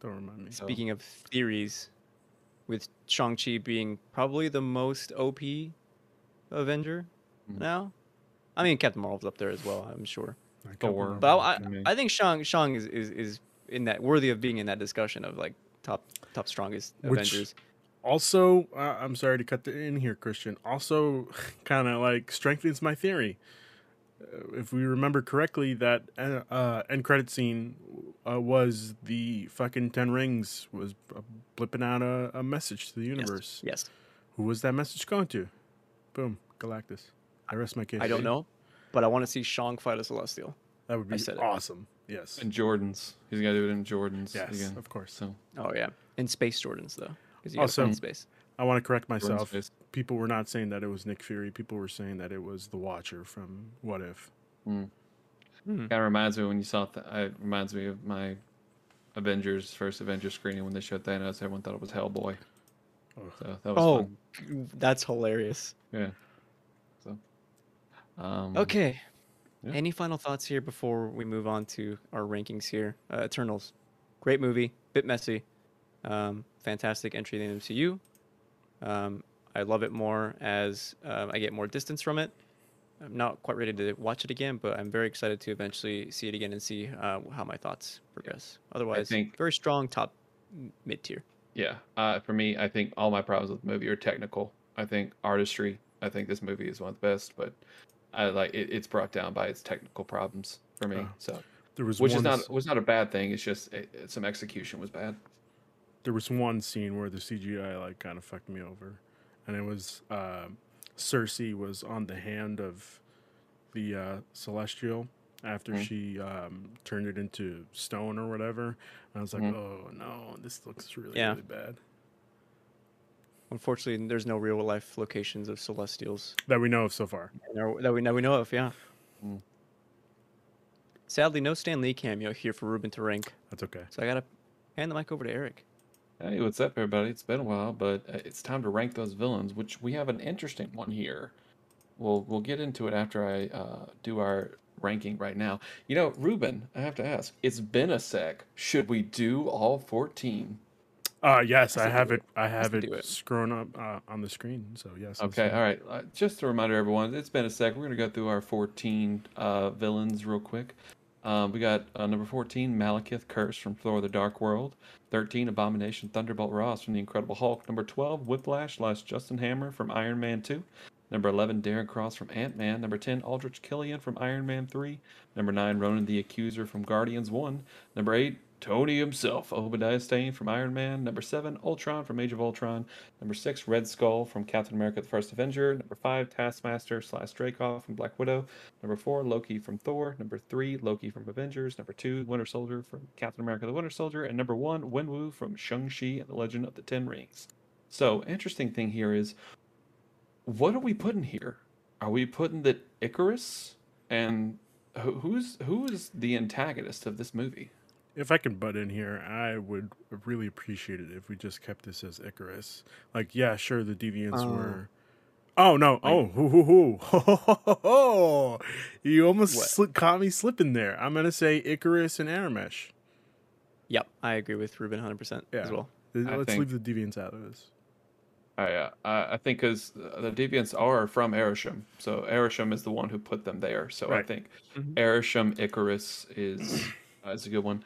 Don't remind me. So- Speaking of theories, with Shang-Chi being probably the most OP Avenger Mhm. now. I mean, Captain Marvel's up there as well, I'm sure. I Thor. But I, I I, I think Shang Shang is, is, is in that worthy of being in that discussion of like top top strongest Which- Avengers. Also uh, i'm sorry to cut the in here Cristian. Also kind of like strengthens my theory. Uh, if we remember correctly that uh, uh, end credit scene uh, was the fucking 10 rings was uh, blipping out a, a message to the universe. Yes. who was that message going to? Boom. Galactus. I rest my case I don't know, but I want to see Shang fight a Celestial. that would be said it. awesome. Yes. In Jordans, he's got to do it in Jordans yes again. of course. So. Oh yeah, in space Jordans though, because you Also- also space. i want to correct myself people were not saying that it was nick fury people were saying that it was the watcher from what if Hmm. Kind of reminds me when you saw that. It reminds me of my Avengers first Avengers screening when they showed Thanos. Everyone thought it was Hellboy. Ugh. So that was Oh, fun. that's hilarious. Yeah. So. Um, Okay. Yeah. Any final thoughts here before we move on to our rankings here? Uh, Eternals, great movie, bit messy, um, fantastic entry in the MCU. Um, I love it more as um, I get more distance from it. I'm not quite ready to watch it again, but I'm very excited to eventually see it again and see uh, how my thoughts progress. Otherwise, think- very strong top mid tier. Yeah. Uh, for me, I think all my problems with the movie are technical. I think artistry. I think this movie is one of the best, but I like it, it's brought down by its technical problems for me. Oh. So, there was which one is not was not a bad thing. It's just it, it- some execution was bad. There was one scene where the CGI like kind of fucked me over, and it was uh, Sersi was on the hand of the uh, Celestial after Mm. she um, turned it into stone or whatever. And I was like, Mhm. oh no, this looks really Yeah. really bad. Unfortunately, there's no real life locations of Celestials That we know of so far. That we that we know of. Yeah. Mm. Sadly, no Stan Lee cameo here for Ruben to rank, That's okay. so I gotta hand the mic over to Eric. Hey, what's up, everybody? It's been a while, but uh, it's time to rank those villains, which we have an interesting one here. We'll we'll get into it after I uh, do our ranking right now. You know, Ruben, I have to ask. It's been a sec. Should we do all fourteen? Uh, yes, I have it. I have it, it. scrolling up uh, on the screen. So yes. Okay, all right. Uh, just a reminder, everyone, it's been a sec. We're gonna go through our fourteen uh, villains real quick. Um, we got uh, number fourteen, Malekith Kurse from Thor: The Dark World. Thirteen, Abomination Thunderbolt Ross from The Incredible Hulk. Number twelve, Whiplash slash Justin Hammer from Iron Man Two. Number eleven, Darren Cross from Ant Man. Number ten, Aldrich Killian from Iron Man Three. Number nine, Ronan the Accuser from Guardians One. Number eight, Tony himself, Obadiah Stane from Iron Man. Number seven, Ultron from Age of Ultron. Number six, Red Skull from Captain America: The First Avenger. Number five, Taskmaster slash Dreykov from Black Widow. Number four, Loki from Thor. Number three, Loki from Avengers. Number two, Winter Soldier from Captain America: The Winter Soldier. And number one, Wenwu from Shang-Chi and the Legend of the Ten Rings. So, interesting thing here is, what are we putting here? Are we putting that Ikaris and who's who is the antagonist of this movie? If I can butt in here, I would really appreciate it if we just kept this as Ikaris. Like, yeah, sure, the deviants Oh. were. Oh no! Oh, hoo, hoo, hoo. Ho, ho, ho, ho, ho. you almost What? sli- caught me slipping there. I'm gonna say Ikaris and Arishem. Yep, I agree with Ruben 100% as Yeah. well. I Let's think- leave the deviants out of this. I uh, I I think because the deviants are from Arishem, so Arishem is the one who put them there. So I Right. think Mhm. Arishem Ikaris is uh, is a good one.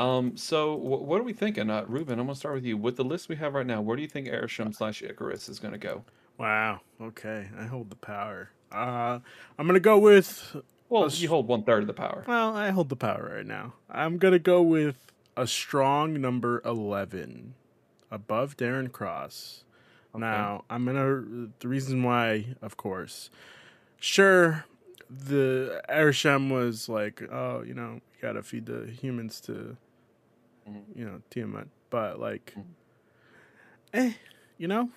Um, so wh- what are we thinking, uh, Ruben? I'm gonna start with you. With the list we have right now, where do you think Arishem slash Ikaris is gonna go? Wow. Okay, I hold the power. Uh, I'm gonna go with. Well, you hold one third of the power. Well, I hold the power right now. I'm gonna go with a strong number eleven, above Darren Cross. Now, I'm gonna. The reason why, of course, sure, the Arishem was like, oh, you know, you gotta feed the humans to, Mhm. you know, Tiamut, but like, Mhm. eh, you know,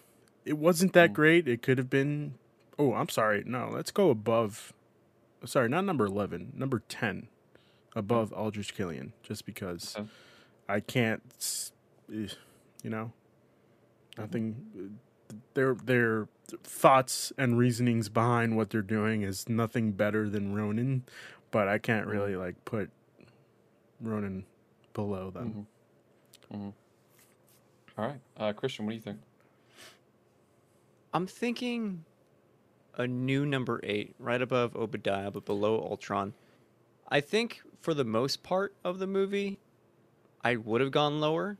it wasn't that Mhm. great. It could have been. Oh, I'm sorry. No, let's go above. Sorry, not number eleven. Number ten, above Aldrich Killian, just because Okay. I can't. eh, You know, nothing. Their their thoughts and reasonings behind what they're doing is nothing better than Ronan, but I can't really like put Ronan below them. Mhm. Mhm. All right, uh, Cristian, what do you think? I'm thinking a new number eight, right above Obadiah, but below Ultron. I think for the most part of the movie, I would have gone lower,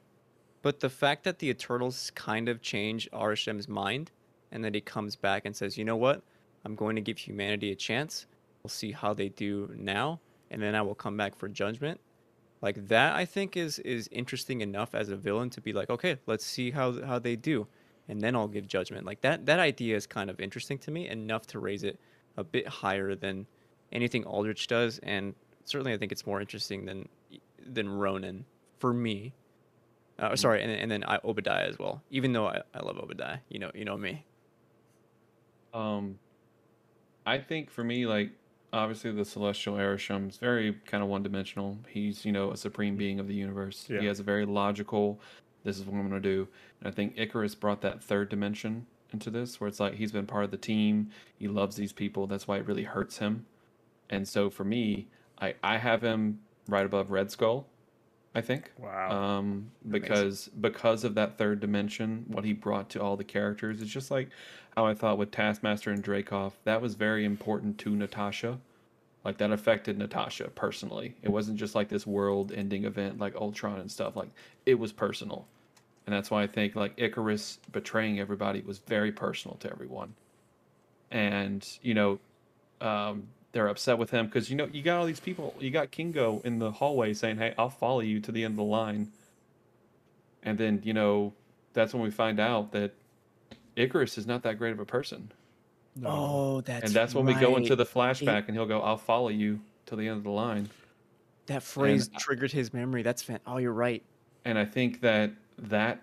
but the fact that the Eternals kind of change Arishem's mind and that he comes back and says, you know what? I'm going to give humanity a chance. We'll see how they do now, and then I will come back for judgment. Like that, I think is is interesting enough as a villain to be like, okay, let's see how how they do and then I'll give judgment. Like that that idea is kind of interesting to me, enough to raise it a bit higher than anything Aldrich does, and certainly I think it's more interesting than than Ronan for me. Uh, sorry, and, and then I, Obadiah as well. Even though I, I love Obadiah, you know, you know me. Um, I think for me, like obviously the celestial Arishem is very kind of one dimensional. He's you know a supreme being of the universe. Yeah. He has a very logical. This is what I'm gonna do. And I think Ikaris brought that third dimension into this, where it's like he's been part of the team. He loves these people. That's why it really hurts him. And so for me, I I have him right above Red Skull. I think. Wow. Um, because because of that third dimension, what he brought to all the characters, it's just like how I thought with Taskmaster and Dreykov. That was very important to Natasha. Like that affected Natasha personally. It wasn't just like this world-ending event like Ultron and stuff. Like it was personal, and that's why I think like Ikaris betraying everybody was very personal to everyone. And you know, um, they're upset with him because you know you got all these people. You got Kingo in the hallway saying, "Hey, I'll follow you to the end of the line." And then you know, that's when we find out that Ikaris is not that great of a person, No. Oh, that's and that's when we go into the flashback, and he'll go, "I'll follow you to the end of the line." that phrase I- triggered his memory. That's fan- oh, you're right. And I think that that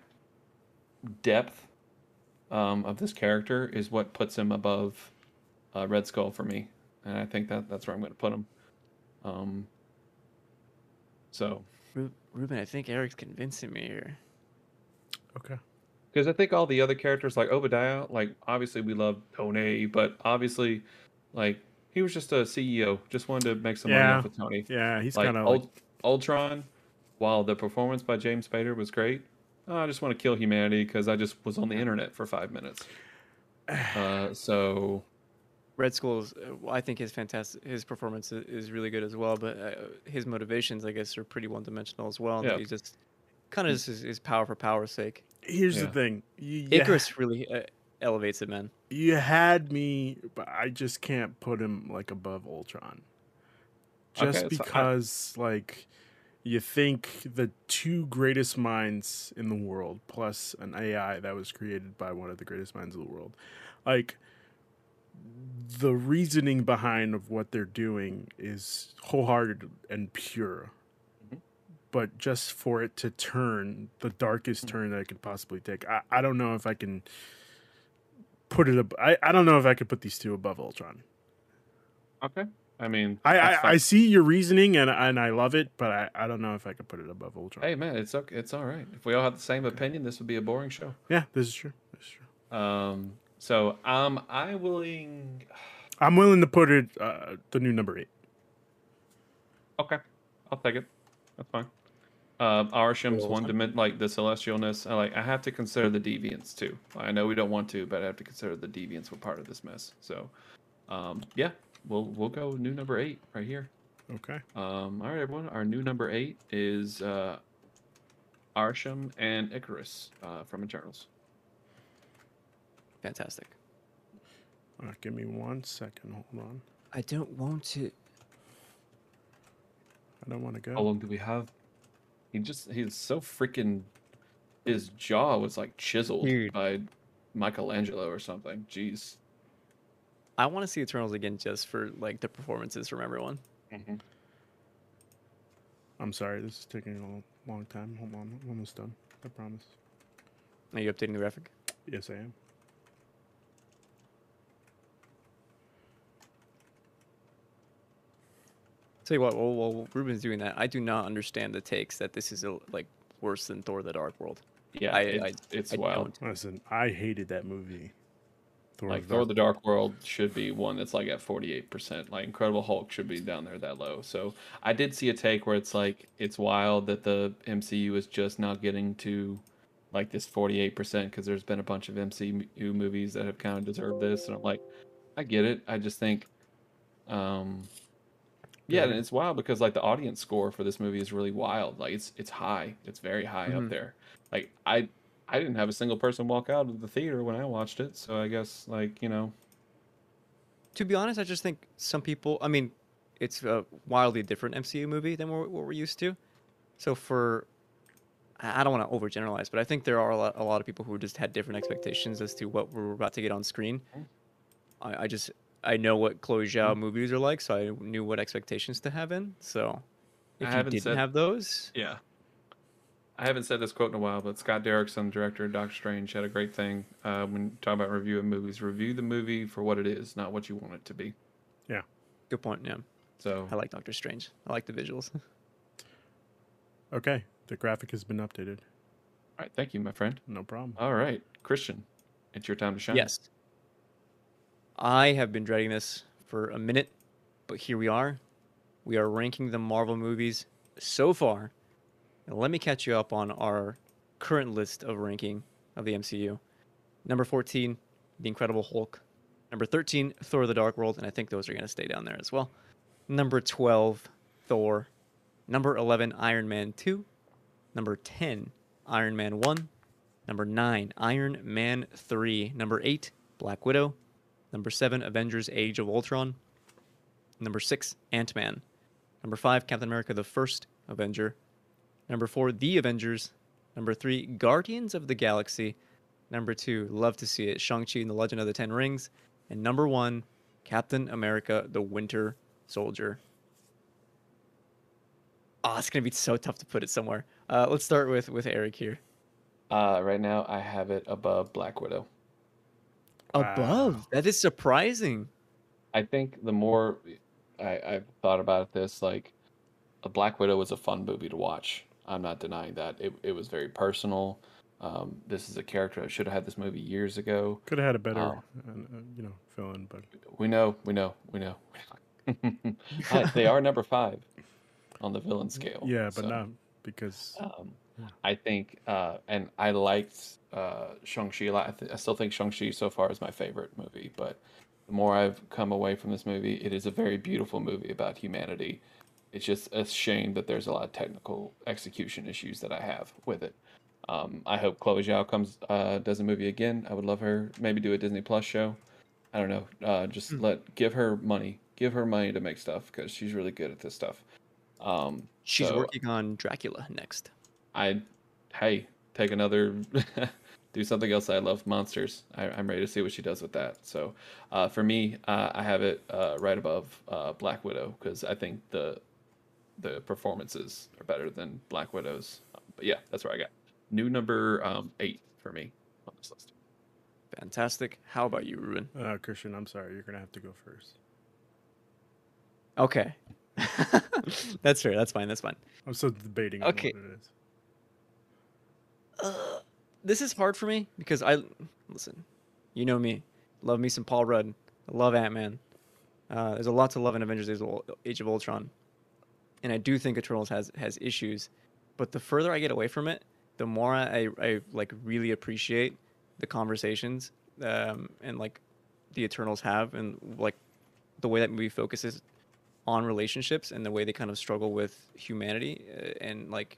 depth um, of this character is what puts him above uh, Red Skull for me, and I think that that's where I'm going to put him. Um, so Ruben, I think Eric's convincing me here. Okay. Because I think all the other characters, like Obadiah, like obviously we love Tony, but obviously, like he was just a CEO, just wanted to make some money Yeah. off of Tony. Yeah, he's like, kind of Ult- like, Ultron, while the performance by James Spader was great, oh, I just want to kill humanity because I just was on the internet for five minutes. Uh, so Red Skull is, uh, I think his fantastic his performance is really good as well, but uh, his motivations, I guess, are pretty one dimensional as well. Yeah. He just kind of just is, is power for power's sake. here's Yeah. the thing. You, you, Ikaris really uh, elevates it, man. you had me, but I just can't put him like above Ultron. Okay, Just that's fine. I- because, like, you think the two greatest minds in the world, plus an AI that was created by one of the greatest minds of the world, like, the reasoning behind of what they're doing is wholehearted and pure. Mhm. But just for it to turn the darkest turn that it could possibly take, I, I don't know if I can put it. Ab- I I don't know if I could put these two above Ultron. okay, I mean, I I. I see your reasoning and and I love it, but I, I don't know if I could put it above Ultron. hey man, it's okay, it's all right. If we all have the same opinion, this would be a boring show. Yeah, this is true. This is true. Um, so um, I willing. I'm willing to put it uh, the new number eight. Okay, I'll take it. That's fine. Arishem's one dimension, like the celestialness. I like. I have to consider the deviants too. I know we don't want to, but I have to consider the deviants were part of this mess. So, um, yeah, we'll we'll go new number eight right here. Okay. Um, all right, everyone. Our new number eight is uh, Arishem and Ikaris uh, from Eternals. Fantastic. Uh, give me one second. Hold on. I don't want to. I don't want to go. How long do we have? He just he's so freaking. His jaw was like chiseled Dude. by Michelangelo or something. Jeez. I want to see Eternals again just for like the performances from everyone. Mm-hmm. I'm sorry. This is taking a long, long time. Hold on. I'm almost done. I promise. Are you updating the graphic? Yes, I am. Tell you what, while, while Ruben's doing that, I do not understand the takes that this is a, like worse than Thor: The Dark World. Yeah, I- it's, it's I wild. don't. Listen, I hated that movie. Thor Like Thor: The Dark World should be one that's like at forty eight percent. Like Incredible Hulk should be down there that low. So I did see a take where it's like it's wild that the MCU is just now getting to like this forty eight percent because there's been a bunch of MCU movies that have kind of deserved this, and I'm like, I get it. I just think, um, yeah, and it's wild because like the audience score for this movie is really wild. Like it's it's high. It's very high up Mhm. there. Like I I didn't have a single person walk out of the theater when I watched it, so I guess like you know, To be honest, I just think some people. I mean, it's a wildly different MCU movie than what, we're used to. So for, I don't want to overgeneralize, but I think there are a lot, a lot of people who just had different expectations as to what we're about to get on screen. Mm. I, I just I know what Chloe Zhao movies are like, so I knew what expectations to have in. So I if you haven't didn't said- have those, yeah. I haven't said this quote in a while, but Scott Derrickson, director of Doctor Strange, had a great thing uh, when talking about reviewing movies. Review the movie for what it is, not what you want it to be. Yeah, good point. Yeah, So I like Doctor Strange. I like the visuals. Okay, the graphic has been updated. all right, thank you, my friend. No problem. All right, Cristian, it's your time to shine. Yes. I have been dreading this for a minute, but here we are. We are ranking the Marvel movies so far. Let me catch you up on our current list of ranking of the MCU. Number 14, The Incredible Hulk. Number 13, Thor the Dark World, and I think those are going to stay down there as well. Number 12, Thor. Number 11, Iron Man 2. Number 10, Iron Man 1. Number 9, Iron Man 3. Number 8, Black Widow. Number 7, Avengers Age of Ultron. Number 6, Ant Man. Number 5, Captain America the First Avenger. Number 4, The Avengers. Number 3, Guardians of the Galaxy. Number 2, love to see it, Shang-Chi and the Legend of the Ten Rings. And number 1, Captain America the Winter Soldier. Oh, it's going to be so tough to put it somewhere. Uh, let's start with, with Eric here. Uh, right now, I have it above Black Widow. Above. That is surprising. I think the more I, I've thought about this, like a Black Widow was a fun movie to watch. I'm not denying that. It, it was very personal. Um, this is a character I should have had this movie years ago. Could have had a better, Oh. uh, uh, you know, villain, but We know, we know, we know. Hi, they are number five on the villain scale. yeah, but so, not because Um, Yeah. I think, uh, and I liked uh, Shang-Chi a lot. I, th- I still think Shang-Chi so far is my favorite movie, but the more I've come away from this movie, it is a very beautiful movie about humanity. It's just a shame that there's a lot of technical execution issues that I have with it. Um, I hope Chloe Zhao comes uh, does a movie again. I would love her maybe do a Disney Plus show. I don't know. Uh, just Hmm. let give her money, give her money to make stuff because she's really good at this stuff. Um, She's so working on Dracula next. I, hey, take another, do something else. I love monsters. I, I'm ready to see what she does with that. So, uh, for me, uh, I have it uh, right above uh, Black Widow because I think the the performances are better than Black Widow's. Um, but yeah, that's where I got new number um, eight for me on this list. Fantastic. How about you, Ruben? uh, Cristian, I'm sorry, you're gonna have to go first. Okay. that's fair. That's fine. That's fine. I'm still debating on Okay. This is hard for me because I listen. You know me, love me some Paul Rudd. I love Ant Man. Uh, there's a lot to love in Avengers: Age of Ul- of Ultron, and I do think Eternals has has issues. But the further I get away from it, the more I, I like really appreciate the conversations um, and like the Eternals have, and like the way that movie focuses on relationships and the way they kind of struggle with humanity uh, and like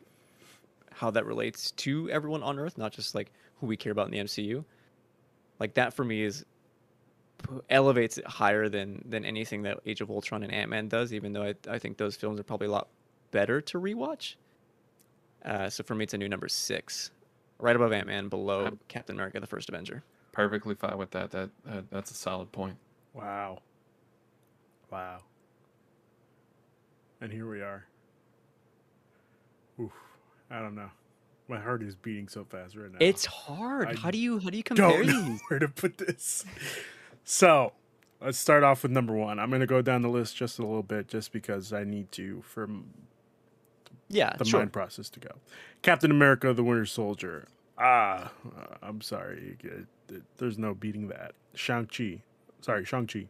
how that relates to everyone on Earth, not just like who we care about in the MCU. Like that for me is elevates it higher than than anything that Age of Ultron and Ant Man does. Even though I, I think those films are probably a lot better to rewatch. Uh, so for me, it's a new number six, right above Ant Man, below I'm- Captain America: The First Avenger. Perfectly fine with that. That, that that's a solid point. Wow. Wow. And here we are. Oof. I don't know. My heart is beating so fast right now. It's hard. I how do you how do you compare don't know these? where to put this. So let's start off with number one. I'm going to go down the list just a little bit, just because I need to for Yeah, the sure. mind process to go. Captain America: The Winter Soldier. Ah, uh, I'm sorry. It- it- There's no beating that. Shang Chi. Sorry, Shang Chi.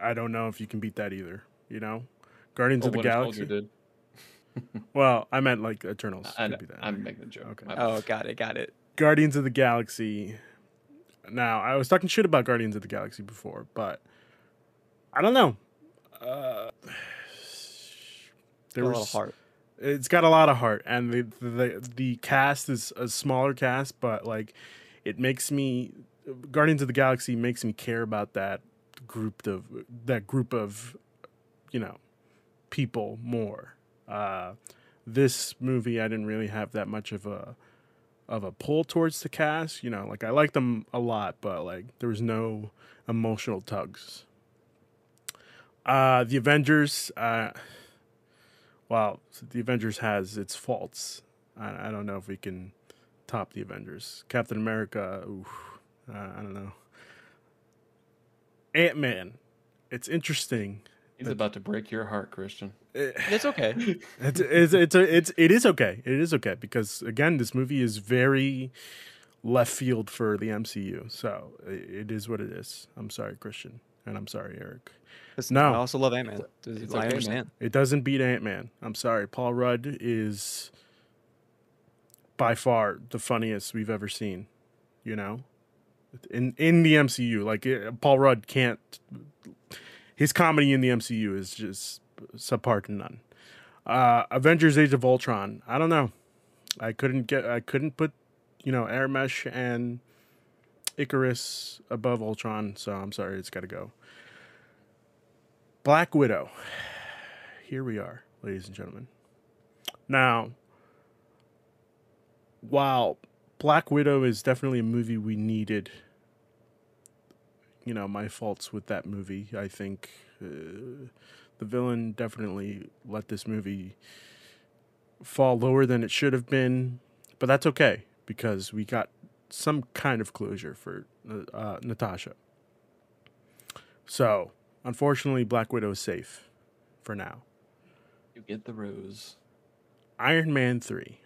I don't know if you can beat that either. You know, Guardians Oh, of the Winter Galaxy. Soldier did. Well, I meant like Eternals. I, could be that. I'm making a joke. Okay. Oh, got it, got it. Guardians of the Galaxy. Now, I was talking shit about Guardians of the Galaxy before, but I don't know. Uh, Got a lot of was- heart. It's got a lot of heart, and the the the cast is a smaller cast, but like it makes me Guardians of the Galaxy makes me care about that group of that group of you know people more. Uh, this movie, I didn't really have that much of a of a pull towards the cast. You know, like I like them a lot, but like there was no emotional tugs. Uh, the Avengers. Uh, well, the Avengers has its faults. I, I don't know if we can top the Avengers. Captain America. Oof, uh, I don't know. Ant Man. It's interesting. He's about to break your heart, Cristian. It- It's okay. it's it's it's a, it's it is okay. It is okay because again, this movie is very left field for the MCU. So it is what it is. I'm sorry, Cristian, and I'm sorry, Eric. Listen, No. I also love Ant Man. it's I okay, man. understand. It doesn't beat Ant Man. I'm sorry. Paul Rudd is by far the funniest we've ever seen. You know, in in the MCU, like it, Paul Rudd can't. His comedy in the MCU is just subpar to none. Uh, Avengers: Age of Ultron. I don't know. I couldn't get. I couldn't put, you know, Arishem and Ikaris above Ultron. So I'm sorry. It's got to go. Black Widow. Here we are, ladies and gentlemen. Now, while Black Widow is definitely a movie we needed, you know, my faults with that movie, I think uh, the villain definitely let this movie fall lower than it should have been, but that's okay because we got some kind of closure for uh, uh, Natasha. So, unfortunately, Black Widow is safe for now. You get the rose. Iron Man 3.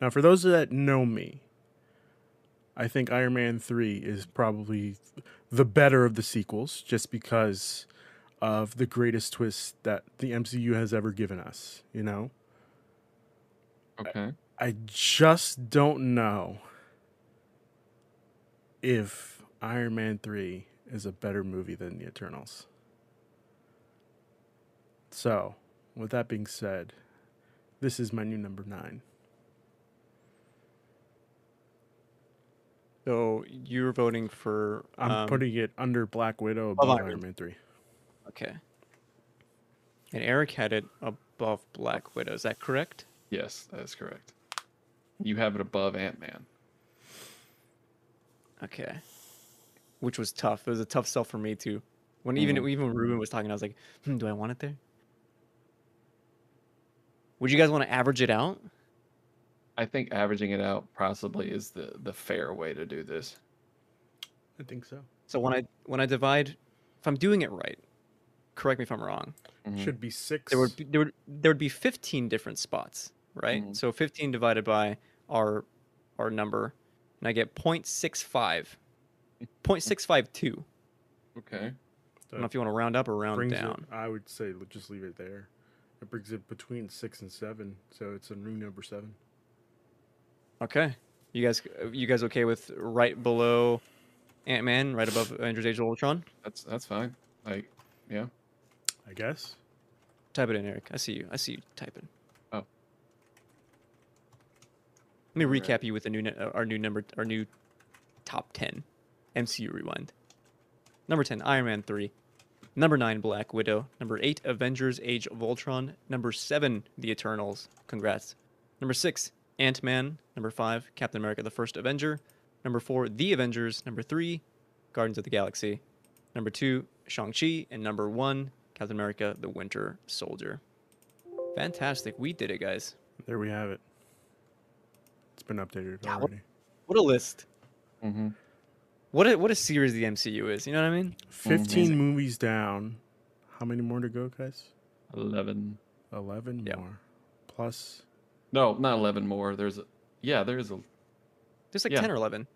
Now, for those that know me, I think Iron Man 3 is probably the better of the sequels just because of the greatest twist that the MCU has ever given us, you know? Okay. I just don't know if Iron Man 3 is a better movie than The Eternals. So, with that being said, this is my new number 9. So you're voting for. I'm um, putting it under Black Widow above above Iron Iron Man 3. Okay. And Eric had it above Black Widow. Is that correct? Yes, that is correct. You have it above Ant Man. Okay. Which was tough. It was a tough sell for me too. When even Mhm. even when Ruben was talking, I was like, hmm, do I want it there? Would you guys want to average it out? I think averaging it out possibly is the the fair way to do this. I think so. So when I when I divide, if I'm doing it right, correct me if I'm wrong. Mhm. Should be 6. There would be, there would there would be 15 different spots, right? Mhm. So 15 divided by our our number, and I get 0.65, 0.652. Okay. I don't know if you want to round up or round down. It, I would say just leave it there. It brings it between 6 and 7, so it's a new number 7. Okay. You guys, you guys okay with right below Ant Man, right above Avengers: Age of Ultron? That's that's fine. Like, yeah. I guess. Type it in, Eric. I see you. I see you typing. Oh. Let me Alright. recap you with the new, uh, our new number, our new top ten, MCU rewind. Number ten, Iron Man three. Number nine, Black Widow. Number eight, Avengers: Age of Ultron. Number seven, The Eternals. Congrats. Number six, Ant Man. Number five, Captain America: The First Avenger. Number four, The Avengers. Number three, Guardians of the Galaxy. Number two, Shang-Chi. And number one, Captain America, The Winter Soldier. Fantastic. We did it, guys. There we have it. It's been updated Yeah, what- already. What a list. Mm-hmm. What a, what a series the MCU is. You know what I mean? 15 Amazing. movies down. How many more to go, guys? Eleven. 11 Yeah. more. Plus, No, not eleven more. There's a yeah. There's a There's like Yeah. 10 or 11.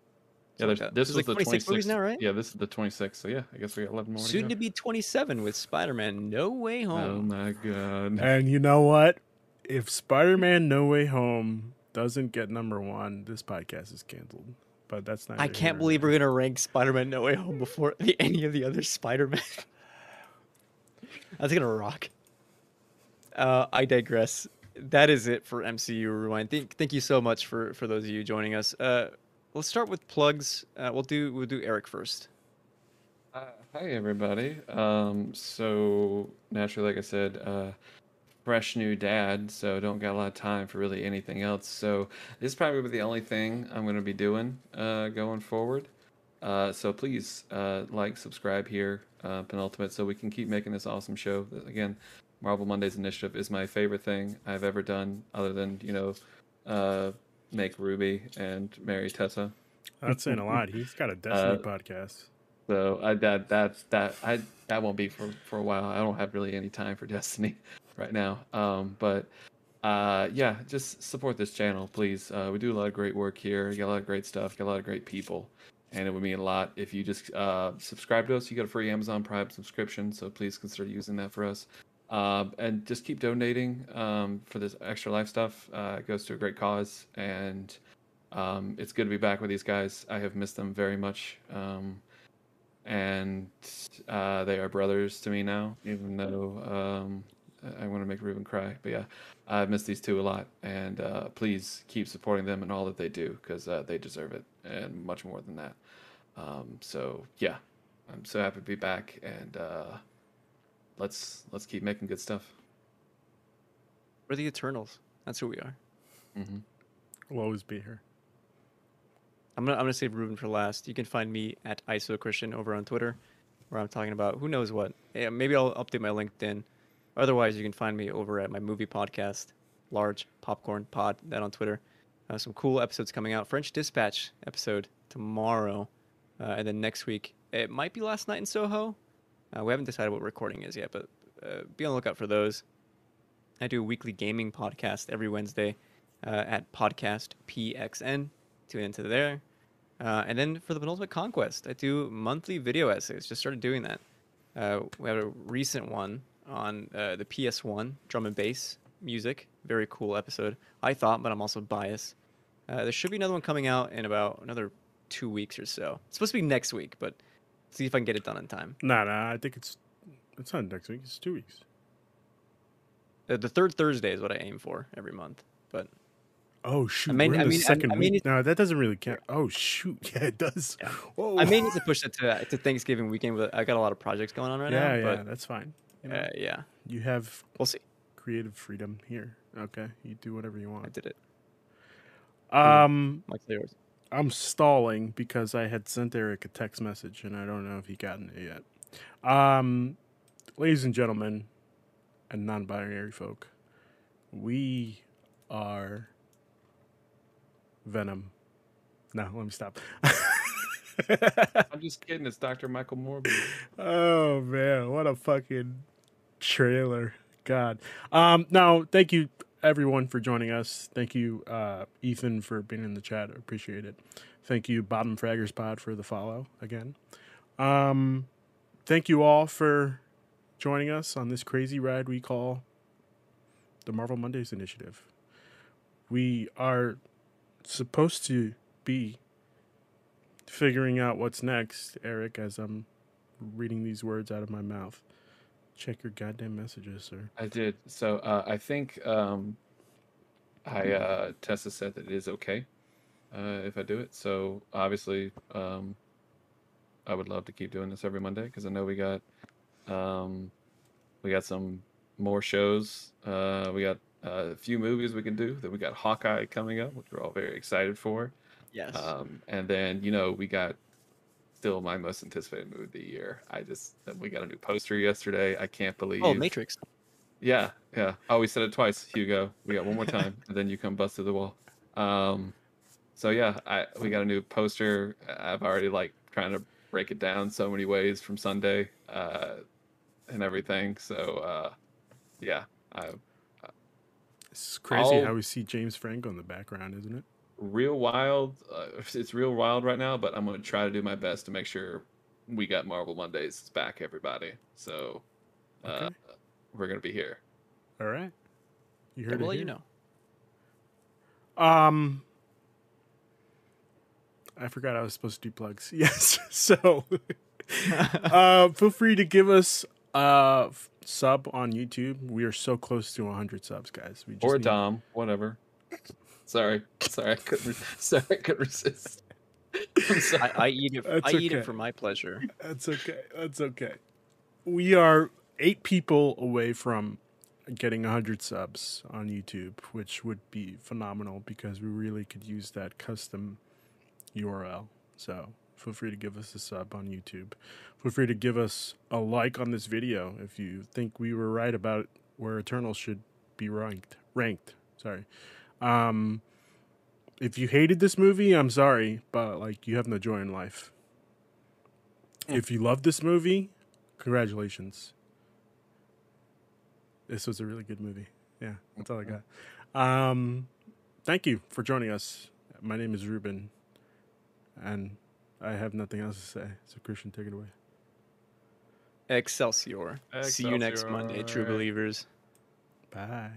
Yeah. There's, this is like the 26 movies 26th. now, right? Yeah, this is the 26th. So yeah, I guess we got eleven more. Soon to to be 27 with Spider-Man No Way Home. Oh my god. and you know what? If Spider Man No Way Home doesn't get number one, this podcast is canceled. But that's not. I can't believe we're going to rank Spider-Man No Way Home before the, any of the other Spider-Man. That's going to rock. Uh, I digress. That is it for MCU Rewind. Thank, thank you so much for, for those of you joining us. Uh, let's start with plugs. Uh, we'll do we'll do Eric first. Uh, hi everybody. Um, so naturally, like I said, uh, fresh new dad, so don't got a lot of time for really anything else. So this is probably the only thing I'm going to be doing uh, going forward. Uh, so please uh, like, subscribe here, uh, Penultimate, so we can keep making this awesome show. Again, Marvel Mondays Initiative is my favorite thing I've ever done, other than you know, uh, make Ruby and marry Tessa. That's saying a lot. He's got a Destiny Uh, podcast. So I that that's that I that won't be for for a while. I don't have really any time for Destiny right now. Um, but uh, yeah, just support this channel, please. Uh, we do a lot of great work here. We got a lot of great stuff. Got a lot of great people, and it would mean a lot if you just uh, subscribe to us. You get a free Amazon Prime subscription, so please consider using that for us. Uh, and just keep donating um, for this extra life stuff. Uh, it goes to a great cause, and um, it's good to be back with these guys. I have missed them very much. Um, and uh, they are brothers to me now, even though um, I want to make Ruben cry. But yeah, I've missed these two a lot, and uh, please keep supporting them and all that they do because uh, they deserve it and much more than that. Um, so yeah, I'm so happy to be back, and uh, let's let's keep making good stuff. We're the Eternals. That's who we are. hmm We'll always be here. I'm gonna I'm gonna save Ruben for last. You can find me at ISO Cristian over on Twitter, where I'm talking about who knows what. Yeah, maybe I'll update my LinkedIn. Otherwise, you can find me over at my movie podcast, Large Popcorn Pod, that on Twitter. Uh, some cool episodes coming out. French Dispatch episode tomorrow, uh, and then next week it might be Last Night in Soho. Uh, we haven't decided what recording is yet, but uh, be on the lookout for those. I do a weekly gaming podcast every Wednesday uh, at podcast PXN. Tune into there. Uh, and then for the penultimate conquest, I do monthly video essays. Just started doing that. Uh, we have a recent one on uh, the PS1 drum and bass music. Very cool episode, I thought, but I'm also biased. There should be another one coming out in about another two weeks or so. It's supposed to be next week, but see if I can get it done in time. Nah, nah. I think it's it's not next week. It's two weeks. Uh, the third Thursday is what I aim for every month. But Oh shoot! may- we're in I the mean- second I mean, week. it- No, that doesn't really count. Oh shoot! Yeah, it does. Yeah. Whoa. I may need to push that to, to Thanksgiving weekend. But I got a lot of projects going on right yeah, now. yeah, yeah, that's fine. You, know, uh, yeah, you have we'll see. creative freedom here. Okay, you do whatever you want. I did it. Um, Mike yours. I'm stalling because I had sent Eric a text message and I don't know if he gotten it yet. Um, ladies and gentlemen, and non-binary folk, we are Venom. No, let me stop. I'm just kidding. It's Dr. Michael Morby. oh man, what a fucking trailer. God. Um no, thank you everyone for joining us. Thank you uh Ethan for being in the chat. I appreciate it. Thank you Bottom Fraggers Pod for the follow again. Um thank you all for joining us on this crazy ride we call the Marvel Mondays initiative. We are supposed to be figuring out what's next, Eric, as I'm reading these words out of my mouth. Check your goddamn messages, sir. I did. So uh, I think um, I uh, Tessa said that it is okay uh, if I do it. So obviously, um, I would love to keep doing this every Monday because I know we got um, we got some more shows. Uh, we got uh, a few movies we can do. Then we got Hawkeye coming up, which we're all very excited for. Yes. Um, and then you know we got still my most anticipated movie of the year. I just we got a new poster yesterday. I can't believe. oh, Matrix. Yeah, yeah. Oh, we said it twice, Hugo. We got one more time, and then you come bust through the wall. Um, so yeah, I we got a new poster. I've already like trying to break it down so many ways from Sunday, uh, and everything. So uh, yeah, I It's crazy I'll- how we see James Franco in the background, isn't it? Real wild. Uh, it's real wild right now, but I'm gonna try to do my best to make sure we got Marvel Mondays back, everybody. So uh, Okay. we're gonna be here. All right. You Yeah, heard we'll it let you know. Um, I forgot I was supposed to do plugs. Yes. So, uh, feel free to give us a f- sub on YouTube. We are so close to 100 subs, guys. We just or need- Dom, whatever. Sorry, sorry, I couldn't. Re- sorry, I couldn't resist. I'm sorry. I, I eat it. I That's eat it for my pleasure. That's okay. That's okay. We are eight people away from getting 100 subs on YouTube, which would be phenomenal because we really could use that custom URL. So feel free to give us a sub on YouTube. Feel free to give us a like on this video if you think we were right about where Eternal should be ranked. Ranked. Sorry. Um, if you hated this movie, I'm sorry, but like you have no joy in life. If you love this movie, congratulations. This was a really good movie. Yeah, that's all I got. Um, thank you for joining us. My name is Ruben, and I have nothing else to say. So, Cristian, take it away. Excelsior. See you next Monday, true believers. Bye.